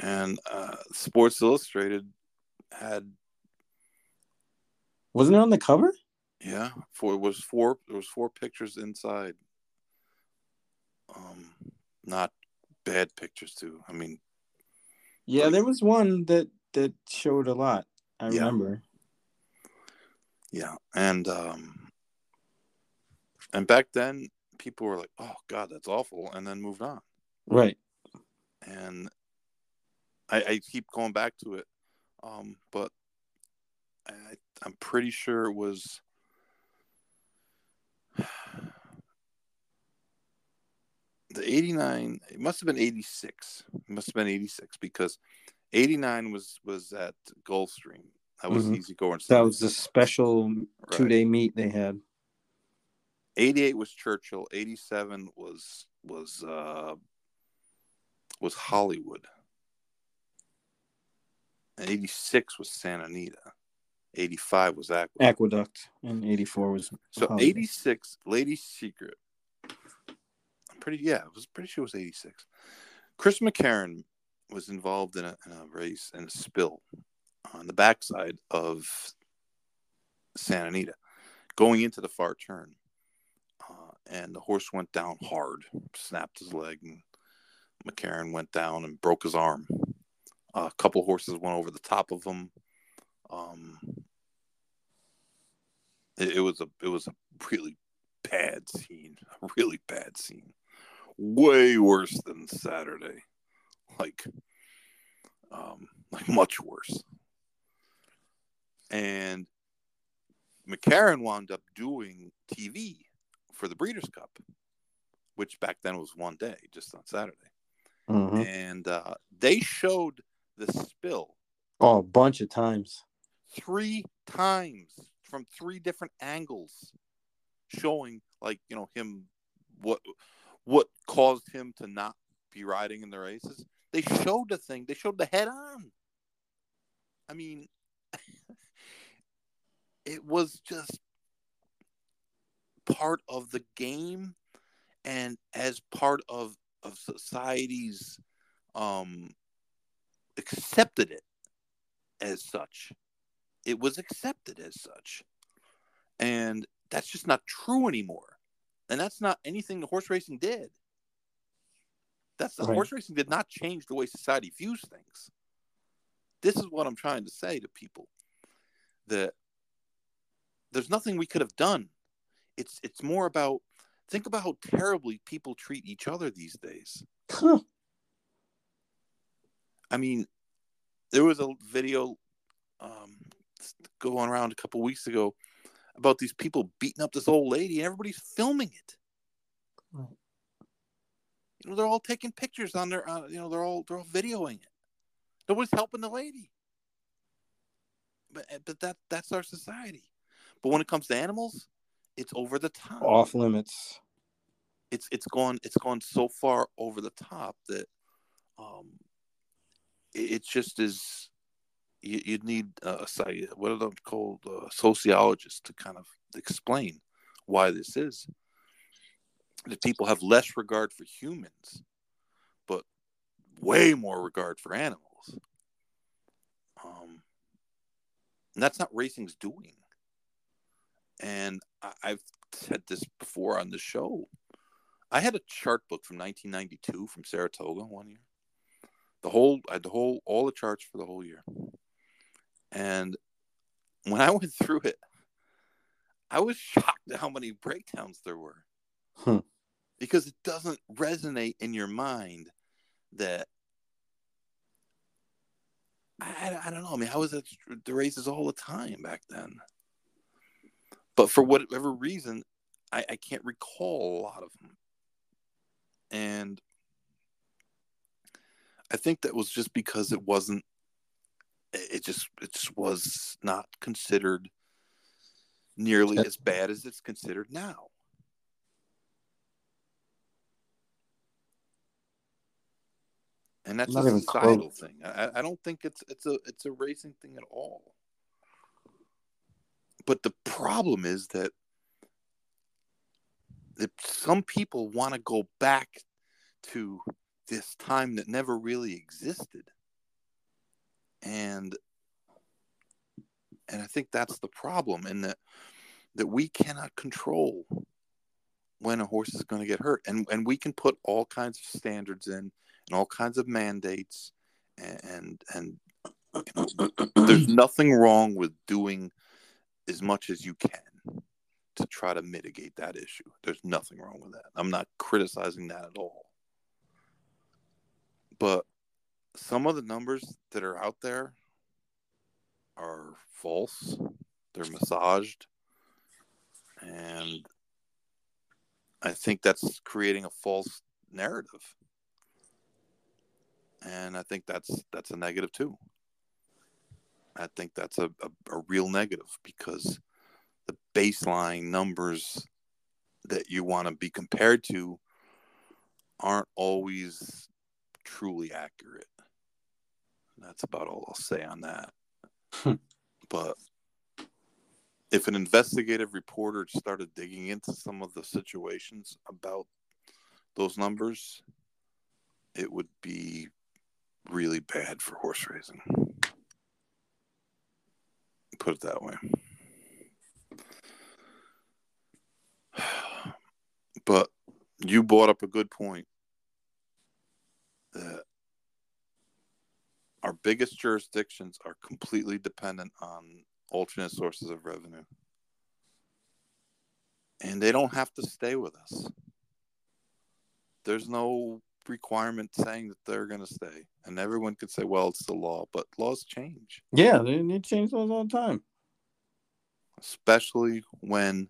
And uh, Sports Illustrated had Wasn't it on the cover? yeah for it was four there was four pictures inside. Um, not bad pictures too. I mean, Yeah, Like- there was one that that showed a lot. I Yeah. remember. yeah, and um, and back then people were like, "Oh God, that's awful," and then moved on. Right. and I, I keep going back to it, um, but I, I'm pretty sure it was. [SIGHS] The 89 it must have been 86 it must have been 86 because 89 was was at Gulfstream that was Mhm. Easy Goer That was the special two day meet they had. 88 was Churchill. 87 was was uh was Hollywood. And 86 was Santa Anita. 85 was Aqua. Aqueduct, and eighty four was So Hollywood. 86, Lady Secret. I'm pretty yeah, I was pretty sure it was 86. Chris McCarron was involved in a, in a race and a spill on the backside of Santa Anita, going into the far turn. Uh, and the horse went down hard, snapped his leg, and McCarron went down and broke his arm. A couple horses went over the top of him. Um, it, it was a it was a really bad scene, a really bad scene, way worse than Saturday, like um, like much worse. And McCarron wound up doing TV for the Breeders' Cup, which back then was one day, just on Saturday, Mhm. and uh, they showed the spill Oh, a bunch of times. three times from three different angles showing like you know him what what caused him to not be riding in the races. They showed the thing. They showed the head on. I mean [LAUGHS] it was just part of the game. And as part of of society's um accepted it as such it was accepted as such. And that's just not true anymore. And that's not anything the horse racing did. That's the Right. horse racing did not change the way society views things. This is what I'm trying to say to people that there's nothing we could have done. It's it's more about think about how terribly people treat each other these days. Huh. I mean, there was a video um, going around a couple weeks ago about these people beating up this old lady, and everybody's filming it. Right. You know, they're all taking pictures on their, uh, you know, they're all they're all videoing it. Nobody's helping the lady. But eh, but that that's our society. But when it comes to animals, it's over the top Off limits. it's it's gone it's gone so far over the top that um it, just is you, you'd need a sci- what are they called uh, to kind of explain why this is. That people have less regard for humans but way more regard for animals. Um that's not racing's doing. And I, i've said this before on the show. I had a chart book from 1992 from Saratoga one year. The whole, I had the whole, all the charts for the whole year. And when I [LAUGHS] went through it, I was shocked at how many breakdowns there were. Hmm. Because it doesn't resonate in your mind that I, I don't know. I mean, I was at the races all the time back then. But for whatever reason, I, I can't recall a lot of them. And I think that was just because it wasn't. It just it just was not considered nearly as bad as it's considered now. And that's not a societal thing. I, I don't think it's it's a it's a racing thing at all. But the problem is that that some people want to go back to this time that never really existed, and and I think that's the problem, and that that we cannot control when a horse is going to get hurt, and and we can put all kinds of standards in and all kinds of mandates, and and, and you know, there's [CLEARS THROAT] nothing wrong with doing as much as you can to try to mitigate that issue. There's nothing wrong with that. I'm not criticizing that at all. But some of the numbers that are out there are false. They're massaged. And I think that's creating a false narrative. And I think that's that's a negative too. I think that's a, a, a real negative because the baseline numbers that you want to be compared to aren't always truly accurate. That's about all I'll say on that. Hmm. but if an investigative reporter started digging into some of the situations about those numbers, it would be really bad for horse racing. Put it that way. [SIGHS] But you brought up a good point that our biggest jurisdictions are completely dependent on alternate sources of revenue. And they don't have to stay with us. There's no requirement saying that they're going to stay. And everyone could say, well, it's the law, but laws change, Yeah, they, they change those all the time. especially when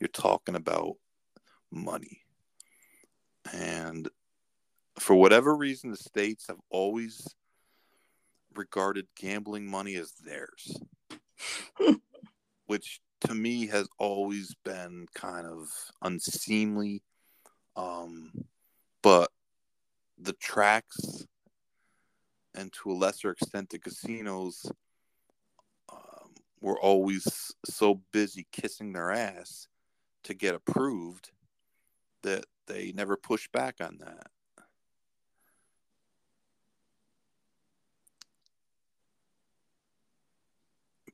you're talking about money. And for whatever reason, the states have always regarded gambling money as theirs, which to me has always been kind of unseemly. Um, but the tracks and to a lesser extent the casinos um, were always so busy kissing their ass to get approved that they never pushed back on that.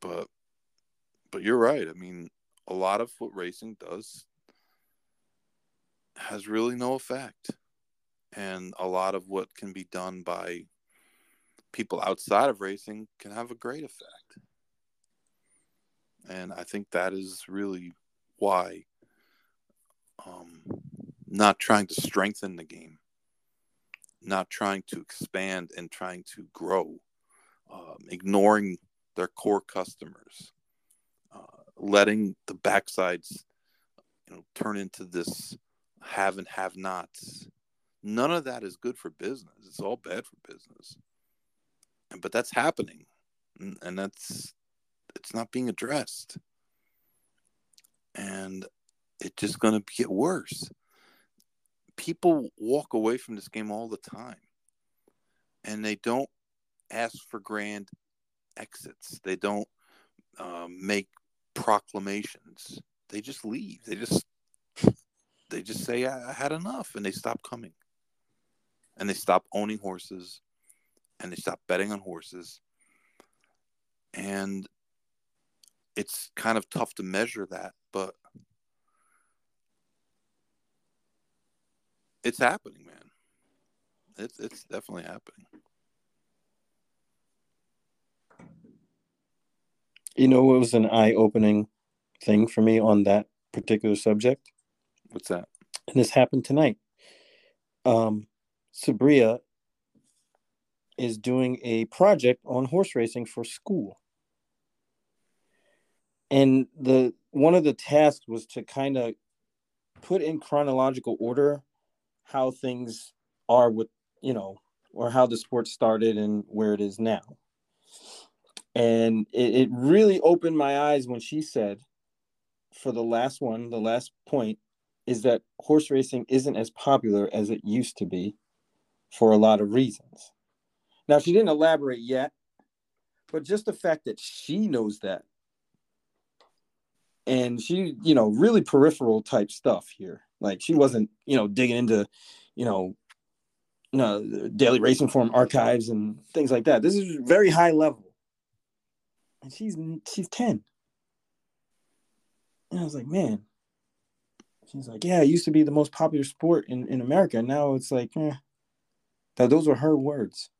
But but you're right. I mean, a lot of what racing does has really no effect. And a lot of what can be done by people outside of racing can have a great effect. And I think that is really why um, not trying to strengthen the game, not trying to expand and trying to grow, um, ignoring their core customers, uh, letting the backsides, you know, turn into this have and have nots. None of that is good for business. It's all bad for business. But that's happening, and that's it's not being addressed, and it's just going to get worse. People walk away from this game all the time, and they don't ask for grand exits. They don't um, make proclamations. They just leave. They just they just say I, I had enough, and they stop coming, and they stop owning horses, and they stop betting on horses, and it's kind of tough to measure that, but it's happening, man. It's it's definitely happening. You know, it was an eye opening thing for me on that particular subject. What's that? And this happened tonight. Um, Sabria is doing a project on horse racing for school. And the one of the tasks was to kind of put in chronological order how things are with, you know, or how the sport started and where it is now. And it, it really opened my eyes when she said, for the last one, the last point, is that horse racing isn't as popular as it used to be for a lot of reasons. Now she didn't elaborate yet, but just the fact that she knows that. And she, you know, really peripheral type stuff here. Like she wasn't, you know, digging into, you know, you know, daily racing form archives and things like that. This is very high level. And she's she's 10. And I was like, man. She's like, yeah, it used to be the most popular sport in, in America. Now it's like, eh. That those were her words.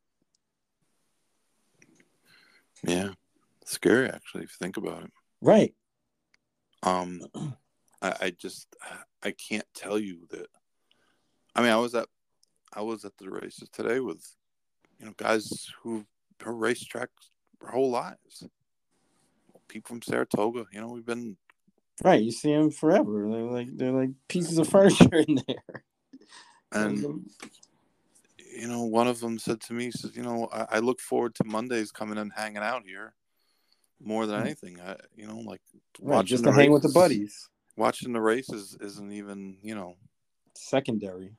Yeah. Scary actually, if you think about it. Right. Um I, I just I can't tell you that I mean I was at I was at the races today with you know guys who are racetracks their whole lives. People from Saratoga, you know, we've been Right, you see them forever. They're like they're like pieces of furniture in there. [LAUGHS] and you know, one of them said to me, says, you know, I, I look forward to Mondays coming and hanging out here more than Hmm. anything. I, you know, like right, watching just to hang with the buddies. Watching the races isn't even, you know, Secondary.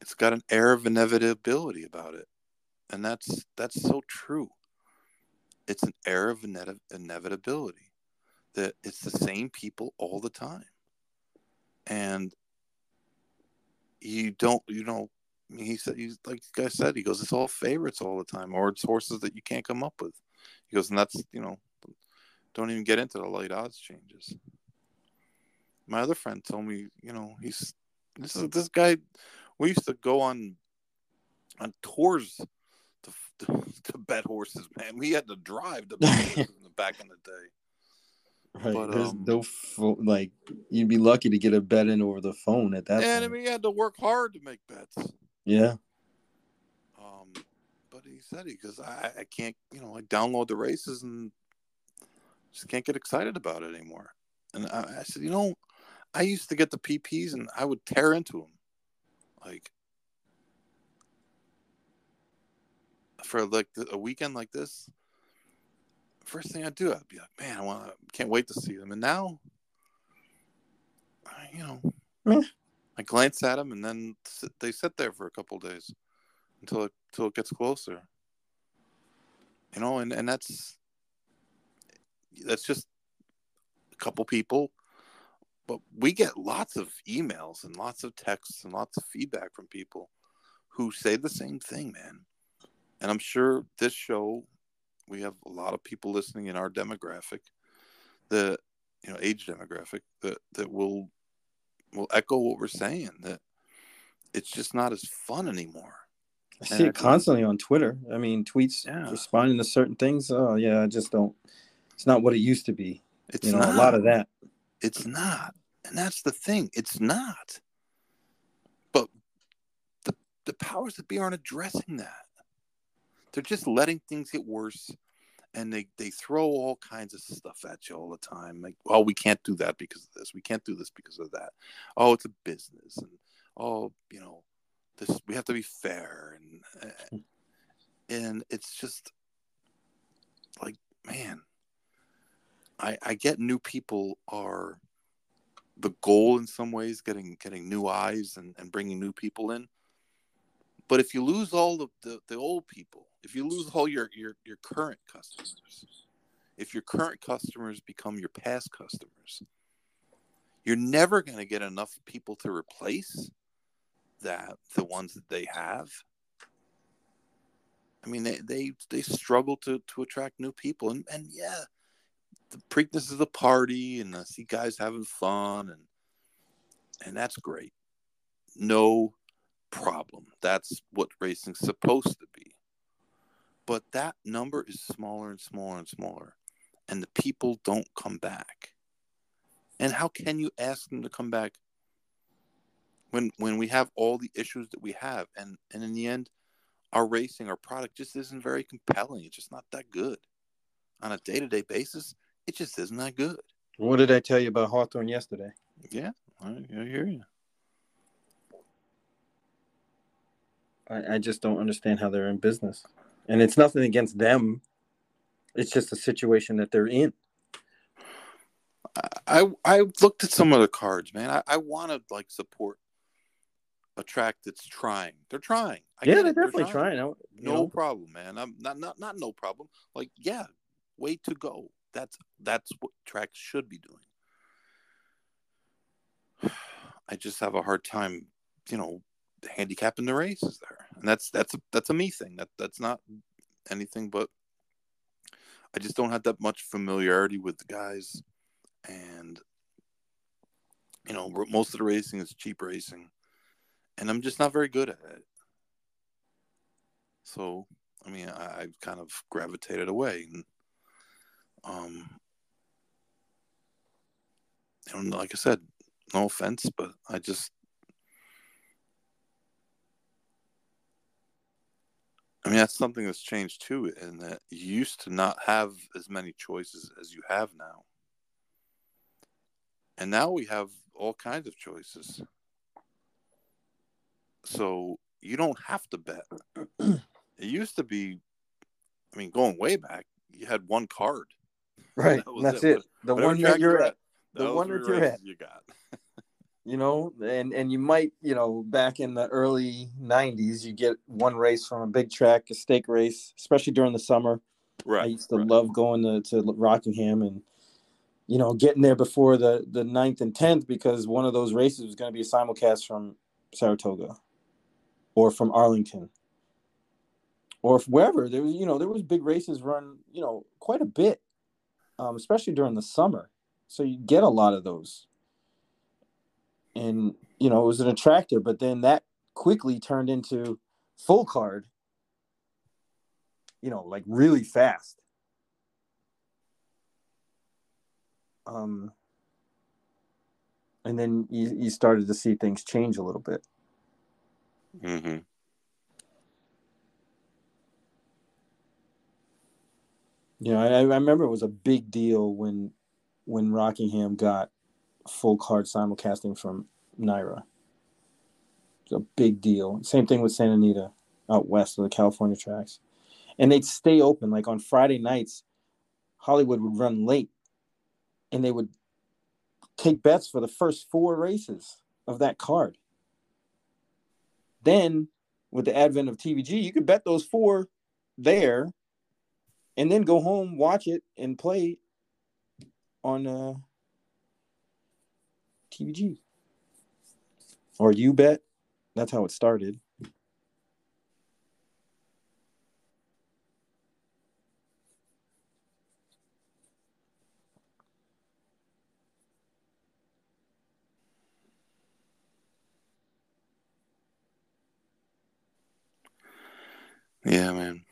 it's got an air of inevitability about it, and that's that's so true. It's an air of inevitability that it's the same people all the time, and you don't, you know. He said, he's like the guy said, he goes, it's all favorites all the time, or it's horses that you can't come up with. He goes, and that's you know, don't even get into the late odds changes. My other friend told me, you know, he's this is this guy. We used to go on on tours [LAUGHS] to, bet horses, man. We had to drive to [LAUGHS] bet in the back in the day. Right. But, There's um, no pho- like you'd be lucky to get a bet in over the phone at that and I point. mean, he had to work hard to make bets. yeah. Um, but he said he because I, I can't, you know, I download the races and just can't get excited about it anymore. And I, I said, you know, I used to get the PPs and I would tear into them, like for like a weekend like this. First thing I do, I'd be like, man, I want, to can't wait to see them. And now, I, you know. I glance at them and then sit, they sit there for a couple days until it until it gets closer. You know, and and that's that's just a couple people, but we get lots of emails and lots of texts and lots of feedback from people who say the same thing, man. And I'm sure this show, we have a lot of people listening in our demographic, the you know age demographic that that will will echo what we're saying that it's just not as fun anymore. I see Yeah. it constantly on Twitter. I mean, tweets Yeah. responding to certain things. Oh yeah, I just don't. It's not what it used to be. It's You know, not a lot of that. It's not. And that's the thing. It's not. But the the powers that be aren't addressing that. They're just letting things get worse and they, they throw all kinds of stuff at you all the time. Like, oh, we can't do that because of this. We can't do this because of that. Oh, it's a business and oh, you know, this we have to be fair and uh, and it's just like, man, I I get new people are the goal in some ways getting getting new eyes and, and bringing new people in but if you lose all the, the, the old people if you lose all your, your your current customers if your current customers become your past customers you're never going to get enough people to replace that the ones that they have i mean they they, they struggle to to attract new people and and yeah the Preakness is a party and I see guys having fun and and that's great. No problem. That's what racing's supposed to be. But that number is smaller and smaller and smaller. And the people don't come back. And how can you ask them to come back when when we have all the issues that we have and and in the end our racing our product just isn't very compelling. It's just not that good. On a day-to-day basis, it just isn't that good. What did I tell you about Hawthorne yesterday? Yeah, I, I hear you. I, I just don't understand how they're in business. And it's nothing against them. It's just a situation that they're in. I I looked at some of the cards, man. I, I want to like support a track that's trying. They're trying. I yeah, they're definitely they're trying. trying. No know? problem, man. I'm not not not no problem. Like, yeah, way to go. That's that's what tracks should be doing. [SIGHS] I just have a hard time, you know, handicapping the races there, and that's that's a, that's a me thing. That that's not anything but I just don't have that much familiarity with the guys, and you know, most of the racing is cheap racing, and I'm just not very good at it. So, I mean, I, have kind of gravitated away, and um, and like I said, no offense, but I just I mean, that's something that's changed too, in that you used to not have as many choices as you have now. And now we have all kinds of choices. So you don't have to bet. [CLEARS THROAT] it used to be, I mean, going way back, you had one card. [LAUGHS] Right. That that's it. it. The one that you're at. The one that you're at. You got. [LAUGHS] you know and and you might you know back in the early 90s you get one race from a big track a stake race especially during the summer. Right i used to right. love going to, to rockingham and you know getting there before the the ninth and 10th because one of those races was going to be a simulcast from saratoga or from arlington or wherever. There was you know there was big races run you know quite a bit um, especially during the summer. So you get a lot of those and you know it was an attractor but then that quickly turned into full card you know like really fast um and then you, you started to see things change a little bit mm-hmm. you know I, I remember it was a big deal when when rockingham got full card simulcasting from NYRA. It's a big deal. Same thing with Santa Anita out west of the California tracks. And they'd stay open. Like on Friday nights, Hollywood would run late and they would take bets for the first four races of that card. Then, with the advent of TVG, you could bet those four there and then go home, watch it, and play on uh, TVG. Or you bet. That's how it started. Yeah, man.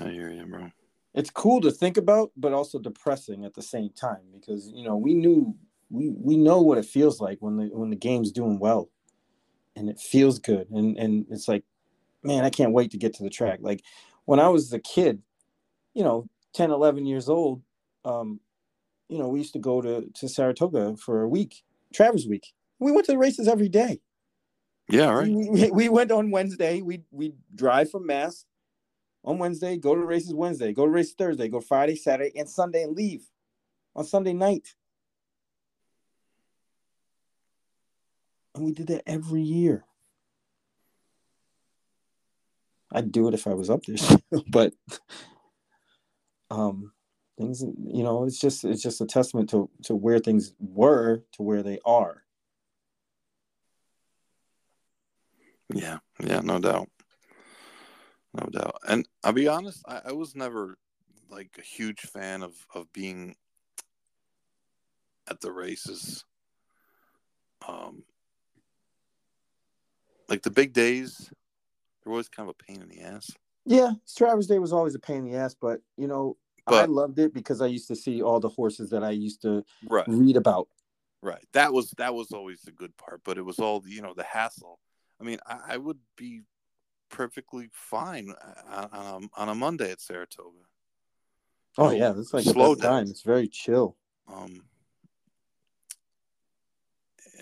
I hear you, bro. It's cool to think about, but also depressing at the same time because you know we knew we we know what it feels like when the when the game's doing well and it feels good. And and it's like man i can't wait to get to the track. Like when i was a kid you know 10 11 years old um you know we used to go to to saratoga for a week travers week. We went to the races every day. Yeah right. We, we went on wednesday. We we drive from mass on wednesday go to races wednesday go to races thursday go friday saturday and sunday and leave on sunday night And we did that every year. I'd do it if I was up there, [LAUGHS] but um, things, you know, it's just it's just a testament to to where things were to where they are. Yeah, yeah, no doubt, no doubt. And I'll be honest, I, I was never like a huge fan of of being at the races. Um, like the big days, they're always kind of a pain in the ass. Yeah, Travers Day was always a pain in the ass, but you know, but, I loved it because I used to see all the horses that I used to right. read about. Right. That was that was always the good part, but it was all you know the hassle. I mean, I, I would be perfectly fine on, on, a, on a Monday at Saratoga. Oh yeah, it's like slow time. It's very chill. Um,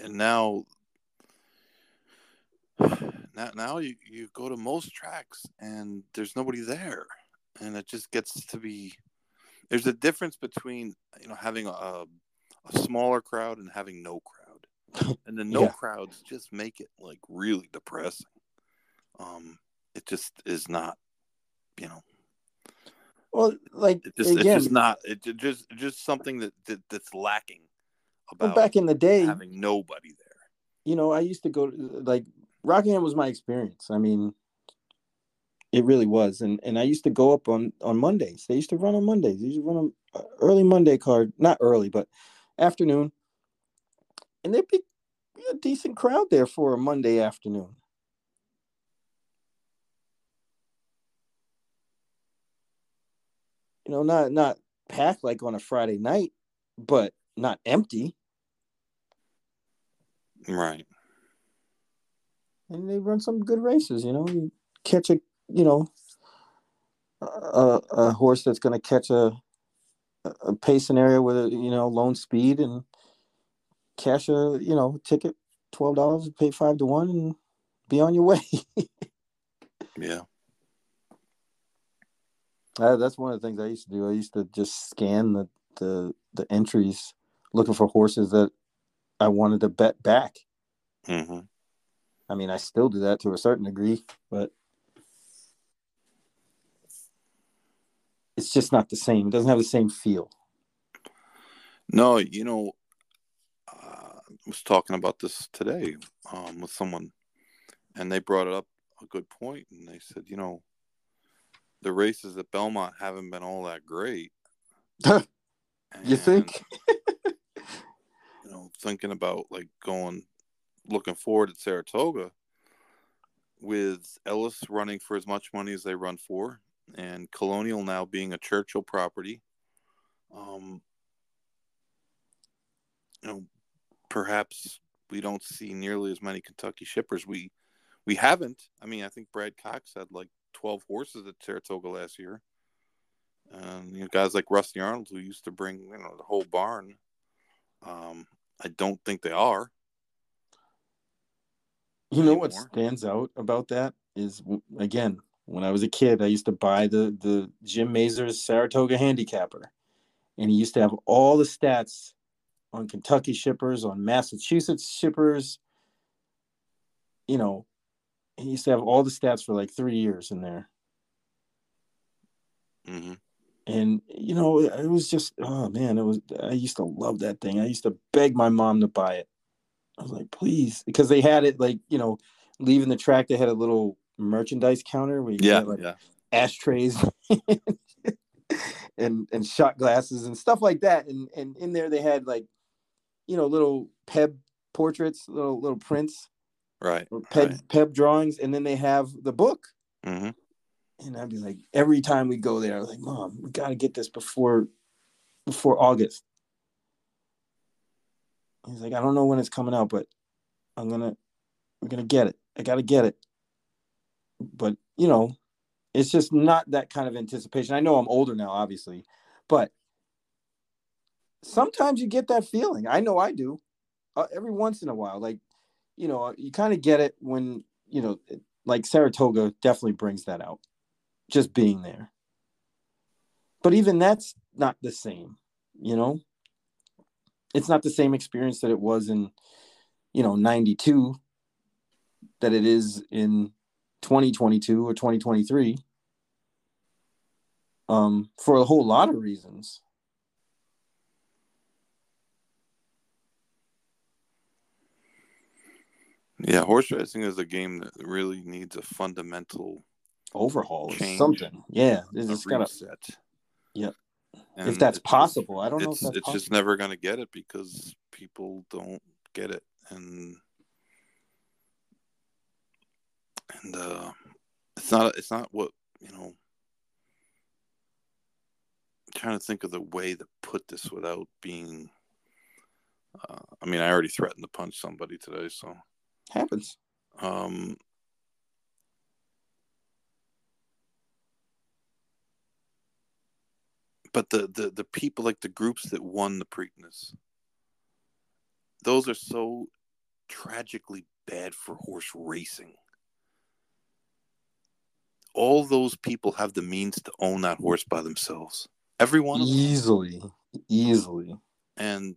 and now now now you, you go to most tracks and there's nobody there and it just gets to be there's a difference between you know having a, a smaller crowd and having no crowd and the no Yeah. crowds just make it like really depressing. Um, it just is not, you know, Well, like it just again, it's just not it, just just something that, that that's lacking well, about back in the day, having nobody there. you know, I used to go to like Rockingham was my experience. I mean, it really was, and and I used to go up on on Mondays. They used to run on Mondays. They used to run a uh, early Monday card, not early, but afternoon, and there'd be a decent crowd there for a Monday afternoon. You know, not not packed like on a Friday night, but not empty. Right. And they run some good races. You know, you catch a you know a, a horse that's going to catch a a pace scenario with a you know lone speed and cash a you know ticket twelve dollars, pay five to one, and be on your way. [LAUGHS] Yeah. Uh, that's one of the things I used to do. I used to just scan the the the entries, looking for horses that I wanted to bet back. hmm I mean, I still do that to a certain degree, but it's just not the same. It doesn't have the same feel. No, you know, uh, I was talking about this today um, with someone, and they brought it up a good point, and they said, you know, the races at Belmont haven't been all that great. [LAUGHS] You think? You know, thinking about like going, looking forward at Saratoga, with Ellis running for as much money as they run for, and Colonial now being a Churchill property. Um, you know, perhaps we don't see nearly as many Kentucky shippers. We we haven't. I mean, I think Brad Cox had like twelve horses at Saratoga last year, and you know, guys like Rusty Arnold who used to bring you know the whole barn. Um, I don't think they are. You know what stands out about that is again when I was a kid, I used to buy the the Jim Mazur's Saratoga handicapper, and he used to have all the stats on Kentucky shippers, on Massachusetts shippers. You know, he used to have all the stats for like three years in there, hmm and you know it was just oh man, it was I used to love that thing. I used to beg my mom to buy it. I was like, please, because they had it like you know, leaving the track. They had a little merchandise counter where you Yeah, get, like yeah, ashtrays [LAUGHS] and and shot glasses and stuff like that. And and in there they had like, you know, little Peb portraits, little little prints, right. or Peb right. Peb drawings, and then they have the book. hmm And I'd be like, every time we go there, I was like, Mom, we got to get this before before August. He's like, I don't know when it's coming out, but I'm gonna I'm gonna get it. I gotta get it. But you know, it's just not that kind of anticipation. I know I'm older now, obviously, but sometimes you get that feeling. I know I do. Uh, every once in a while, like you know, you kind of get it when you know, like Saratoga definitely brings that out. Just being there. But even that's not the same, you know? It's not the same experience that it was in, you know, 92 that it is in 2022 or 2023. Um, for a whole lot of reasons. Yeah, horse racing is a game that really needs a fundamental Overhaul or something. Yeah. It's a just gotta reset. And if that's it's just- possible. I don't know if it's it's possible. just never going to get it because people don't get it and and uh it's not it's not what you know I'm trying to think of the way to put this without being uh, i mean i already threatened to punch somebody today so happens. um but the, the the people like the groups that won the Preakness, those are so tragically bad for horse racing. All those people have the means to own that horse by themselves. Everyone. Easily. Easily. And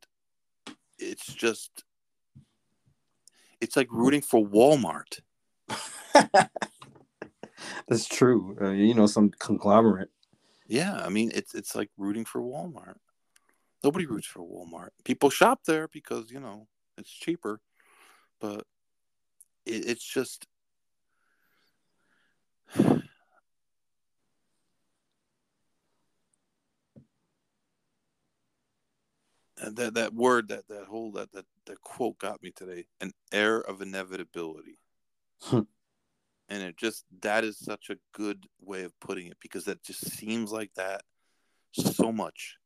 it's just It's like rooting for Walmart. [LAUGHS] That's true. Uh, you know, some conglomerate. Yeah, I mean it's it's like rooting for Walmart. Nobody roots for Walmart. People shop there because you know it's cheaper, but it, it's just that that word that that whole that that that quote got me today an air of inevitability Hmm. And it just that is such a good way of putting it because that just seems like that so much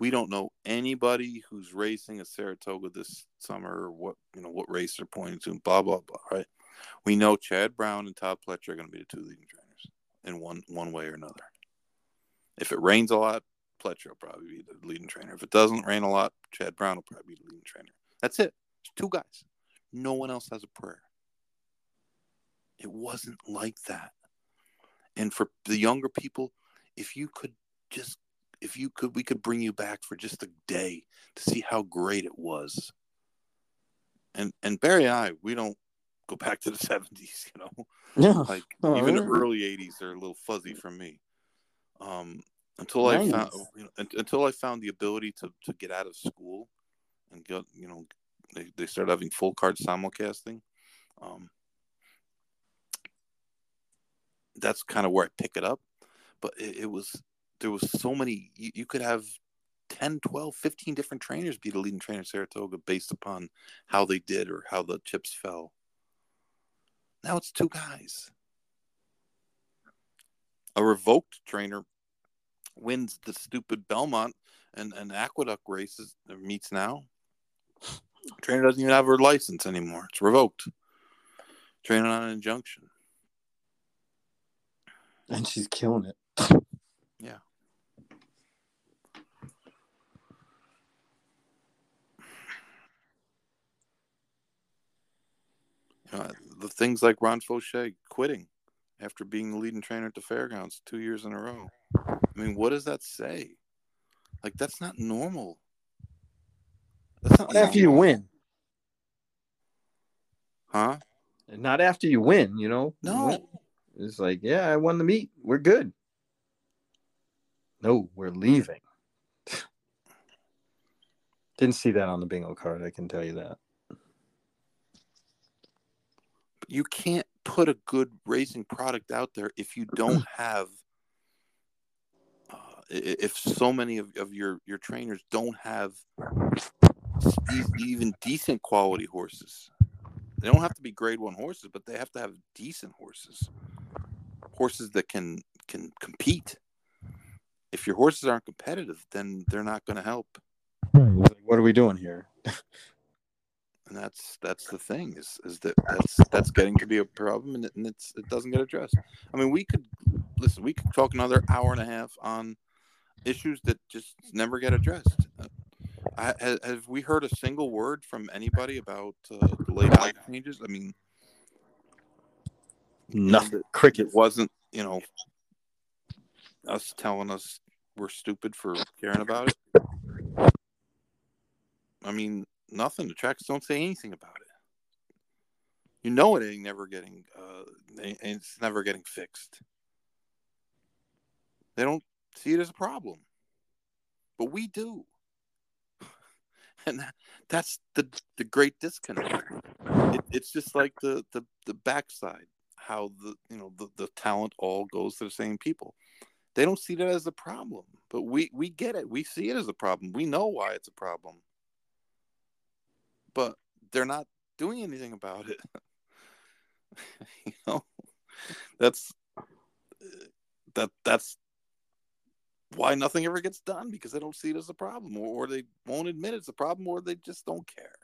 we don't know anybody who's racing a saratoga this summer or what you know what race they're pointing to and blah blah blah right we know chad brown and todd pletcher are going to be the two leading trainers in one one way or another if it rains a lot Pletcher will probably be the leading trainer. If it doesn't rain a lot, Chad Brown will probably be the leading trainer. That's it. Two guys. No one else has a prayer. It wasn't like that. And for the younger people, if you could just, if you could, we could bring you back for just a day to see how great it was. And and Barry and I, we don't go back to the seventies, [LAUGHS] you know. Yeah. Like Oh, even the early '80s are a little fuzzy for me. Um, until I found you know, until I found the ability to to get out of school and get you know they, they started having full card simulcasting. Um, that's kind of where I pick it up, but it, it was there was so many you, you could have 10 12 15 different trainers be the leading trainer at saratoga based upon how they did or how the chips fell now it's two guys a revoked trainer wins the stupid Belmont and, and Aqueduct races meets now. Trainer doesn't even have her license anymore. It's revoked. Training on an injunction. [LAUGHS] And she's killing it. Yeah. Know, the things like Ron Faucheux quitting after being the leading trainer at the fairgrounds two years in a row. I mean, what does that say? Like, that's not normal. That's not Not after you win. Huh? Not after you win, you know? No. Win. It's like, yeah, I won the meet. We're good. No, we're leaving. [LAUGHS] Didn't see that on the bingo card, I can tell you that. you can't put a good racing product out there if you [CLEARS THROAT] don't have uh, if so many of, of your your trainers don't have even decent quality horses they don't have to be grade one horses but they have to have decent horses. Horses that can can compete. If your horses aren't competitive then they're not going to help what are we doing here? [LAUGHS] and that's that's the thing is is that that's that's getting to be a problem and, it, and it's it doesn't get addressed. I mean we could listen we could talk another hour and a half on issues that just never get addressed I, have we heard a single word from anybody about uh, the late life changes? I mean Nothing. Cricket. wasn't you know us telling us we're stupid for caring about it? I mean nothing the tracks don't say anything about it. You know it ain't never getting uh it's never getting fixed. They don't see it as a problem. But we do and that's the the great disconnect. It, it's just like the the the backside how the you know the, the talent all goes to the same people. They don't see that as a problem but we we get it. We see it as a problem. We know why it's a problem. But they're not doing anything about it. [LAUGHS] You know? That's uh, that that's why nothing ever gets done because they don't see it as a problem or, or they won't admit it's a problem or they just don't care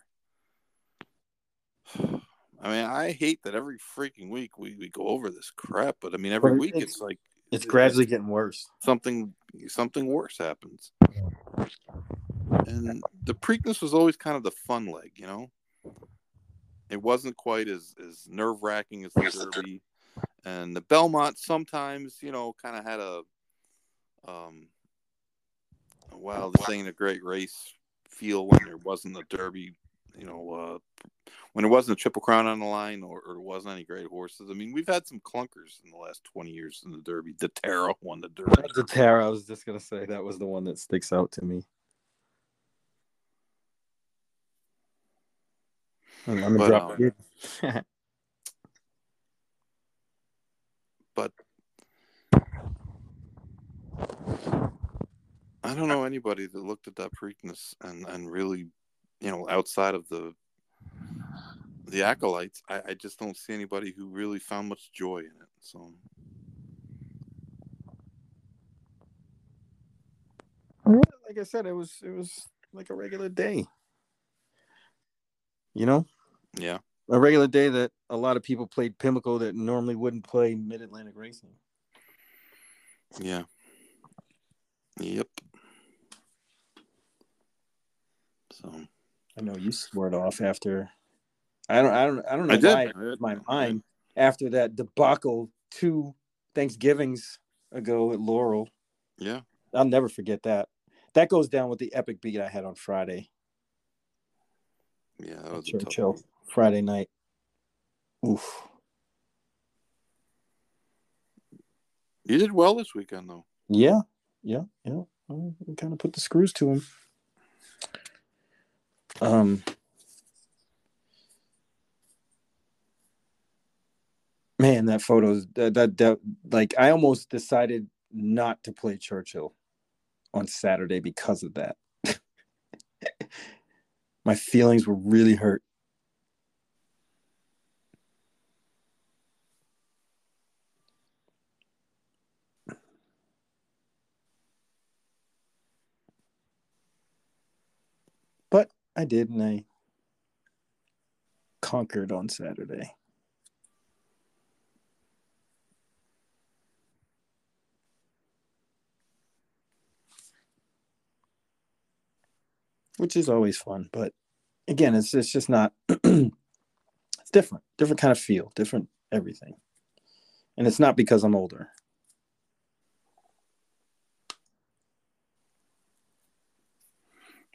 [SIGHS] I mean, I hate that every freaking week we, we go over this crap, but I mean, every week it's- it's like It's gradually getting worse. something something worse happens. And the Preakness was always kind of the fun leg, you know. It wasn't quite as as nerve wracking as the Derby, and the Belmont sometimes, you know, kind of had a um, wow, this ain't a great race feel when there wasn't a Derby you know, uh, when there wasn't a triple crown on the line or, or wasn't any great horses. I mean, we've had some clunkers in the last twenty years in the Derby. The Terra won the Derby. The I was just gonna say that was the one that sticks out to me. I'm gonna But, drop um, it. [LAUGHS] but I don't know anybody that looked at that Preakness and and really, you know, outside of the the acolytes, I, I just don't see anybody who really found much joy in it. So like I said, it was it was like a regular day. You know, yeah, a regular day that a lot of people played Pimlico that normally wouldn't play Mid Atlantic Racing. yeah, yep. So I know you swore it off after. I don't. I don't. I don't know I did. why I my mind after that debacle two Thanksgivings ago at Laurel. Yeah, I'll never forget that. That goes down with the epic beat I had on Friday. yeah, that at was Churchill. Friday night. Oof. You did well this weekend, though. Yeah. Yeah. Yeah. I kind of put the screws to him. Um. Man, that photo that, that that like I almost decided not to play Churchill on Saturday because of that. [LAUGHS] My feelings were really hurt. But I did, and I conquered on Saturday. Which is always fun, but again, it's it's just not. [CLEARS THROAT] it's different, different kind of feel, different everything, and it's not because I'm older.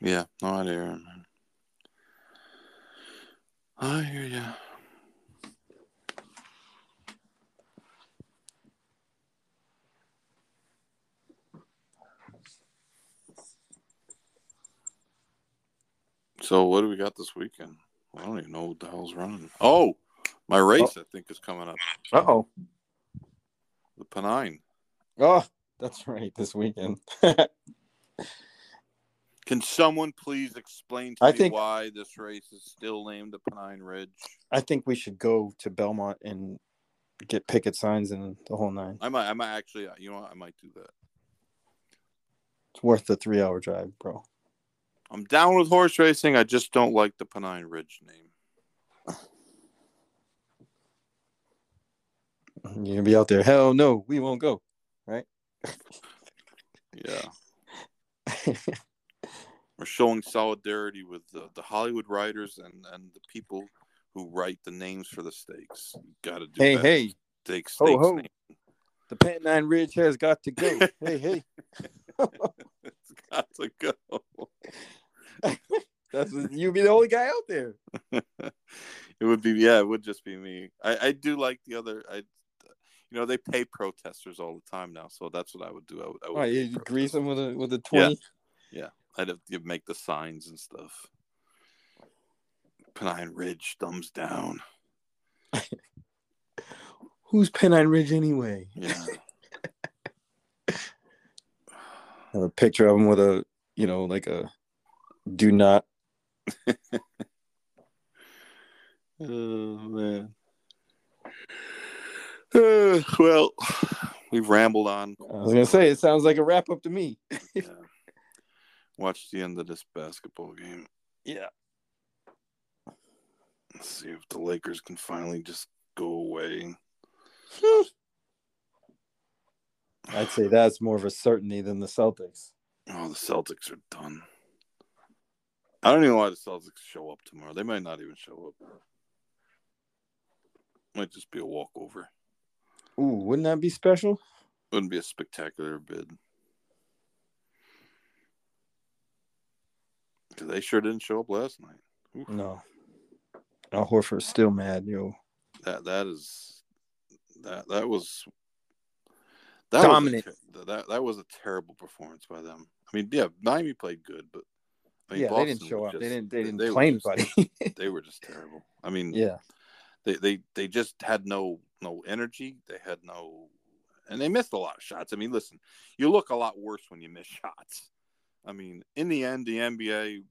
Yeah, no, I hear you, man. I hear you. So, what do we got this weekend? I don't even know what the hell's running. Oh, my race, I think, is coming up. Uh oh. The Pennine. Oh, that's right. This weekend. [LAUGHS] Can someone please explain to I me think- why this race is still named the Pennine Ridge? I think we should go to Belmont and get picket signs and the whole nine. I might, I might actually, uh, you know, what? I might do that. It's worth the three hour drive, bro. I'm down with horse racing. I just don't like the Pennine Ridge name. You're gonna be out there. Hell no, we won't go. Right? yeah, [LAUGHS] we're showing solidarity with the, the Hollywood writers and and the people who write the names for the stakes. You got to do hey, that. hey, Stake, Ho, stakes ho. name. the Pennine Ridge has got to go. [LAUGHS] hey, hey, it's got to go. [LAUGHS] that's you'd be the only guy out there. [LAUGHS] it would be yeah, it would just be me. I, I do like the other. I, you know, they pay protesters all the time now, so that's what I would do. I would, I would Oh, you grease them with a with a twenty. I'd have to make the signs and stuff. Pennine Ridge, thumbs down. [LAUGHS] Who's Pennine Ridge anyway? Yeah, [LAUGHS] a picture of him with a you know like a do not. [LAUGHS] oh man. Uh, [SIGHS] well, [SIGHS] we've rambled on. I was gonna say it sounds like a wrap up to me. Yeah. Watch the end of this basketball game. Yeah. Let's see if the Lakers can finally just go away. [LAUGHS] I'd say that's more of a certainty than the Celtics. Oh, the Celtics are done. I don't even know why the Celtics show up tomorrow. They might not even show up. Might just be a walkover. Ooh, wouldn't that be special? Wouldn't be a spectacular bid. They sure didn't show up last night. No. Al Horford's still mad, yo. That that is that that was that Dominant. Was a, that that was a terrible performance by them. I mean, yeah, Miami played good, but I mean, yeah, they didn't show up. they didn't. They didn't were play just- anybody. [LAUGHS] [LAUGHS] they were just terrible. I mean, yeah. they, they they just had no no energy. They had no, and they missed a lot of shots. I mean, listen, you look a lot worse when you miss [LAUGHS] shots. I mean, in the end, the NBA,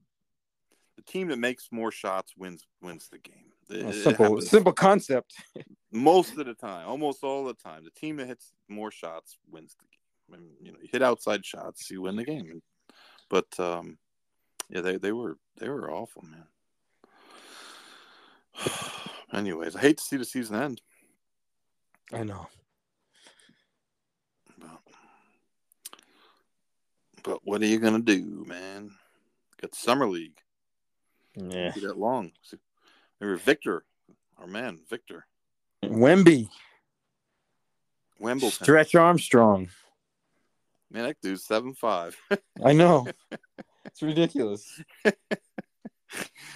the team that makes more shots wins wins the game. It- simple, simple concept. [LAUGHS] most of the time, almost all the time. The team that hits more shots wins the game. I mean, you know, you hit outside shots, you win the game. But um, yeah, they they were they were awful, man. [SIGHS] Anyways, I hate to see the season end. I know. But what are you gonna do, man? Got the summer league. Yeah. That long. Remember Victor, our man Victor Wemby, Wimbledon. Stretch Armstrong. Man, that dude's seven five. I know. [LAUGHS] it's ridiculous.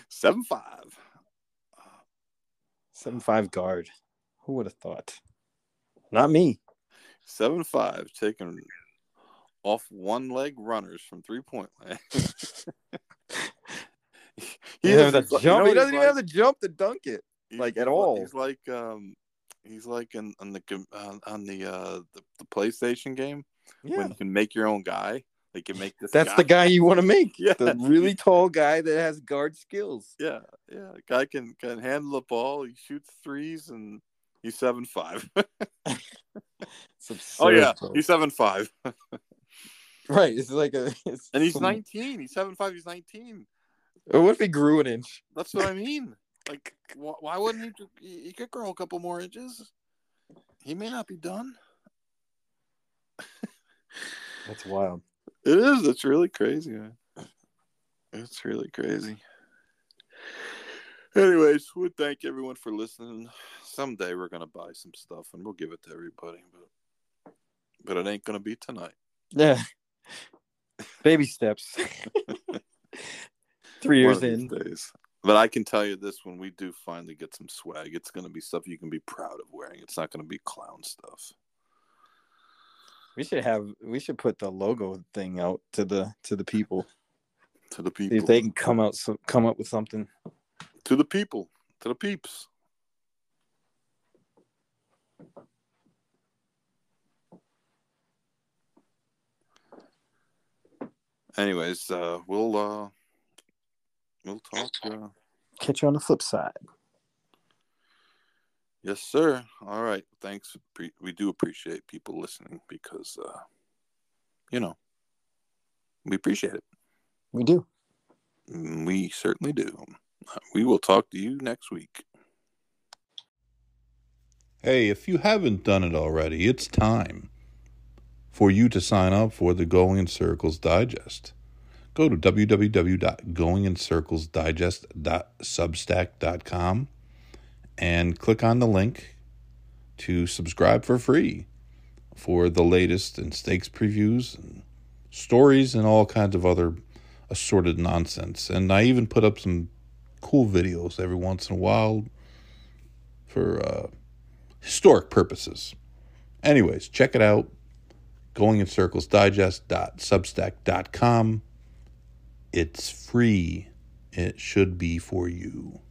seven five. Seven five guard. Who would have thought? Not me. Seven five taking off one leg runners from three point land. [LAUGHS] [LAUGHS] He, doesn't have is- you know he doesn't even like? have the jump to dunk it. Like, at all. He's like um he's like in on the com- on, the uh the, the PlayStation game Yeah. when you can make your own guy. Like you make this That's the guy you want to [LAUGHS] make. Yeah. The really tall guy that has guard skills. Yeah, yeah. Guy can can handle the ball, he shoots threes and he's seven five. Oh yeah, he's seven five. Right. It's like a. [LAUGHS] It's And he's some- nineteen. He's seven five, he's nineteen. What if he grew an inch? That's what I [LAUGHS] mean. Like, wh- why wouldn't he? He he could grow a couple more inches. He may not be done. That's wild. It is. It's really crazy, man. It's really crazy. Anyways, we thank everyone for listening. Someday we're gonna buy some stuff and we'll give it to everybody, but but it ain't gonna be tonight. Yeah. Baby steps. [LAUGHS] Three years in. days. But I can tell you this: when we do finally get some swag, it's gonna be stuff you can be proud of wearing. It's not gonna be clown stuff. We should have. We should put the logo thing out to the to the people. To the See people, if they can come out so come up with something. to the people, to the peeps. Anyways, uh, we'll uh, we'll talk. Uh, Catch you on the flip side. yes, sir. All right. Thanks. We do appreciate people listening because, uh, you know, we appreciate it. We do. Mm, We certainly do. We will talk to you next week. Hey, if you haven't done it already, it's time for you to sign up for the Going in Circles Digest. Go to www.goingincirclesdigest.substack.com and click on the link to subscribe for free for the latest in stakes previews and stories and all kinds of other assorted nonsense. And I even put up some cool videos every once in a while for uh, historic purposes. Anyways, check it out. Going in Circles. It's free. It should be for you.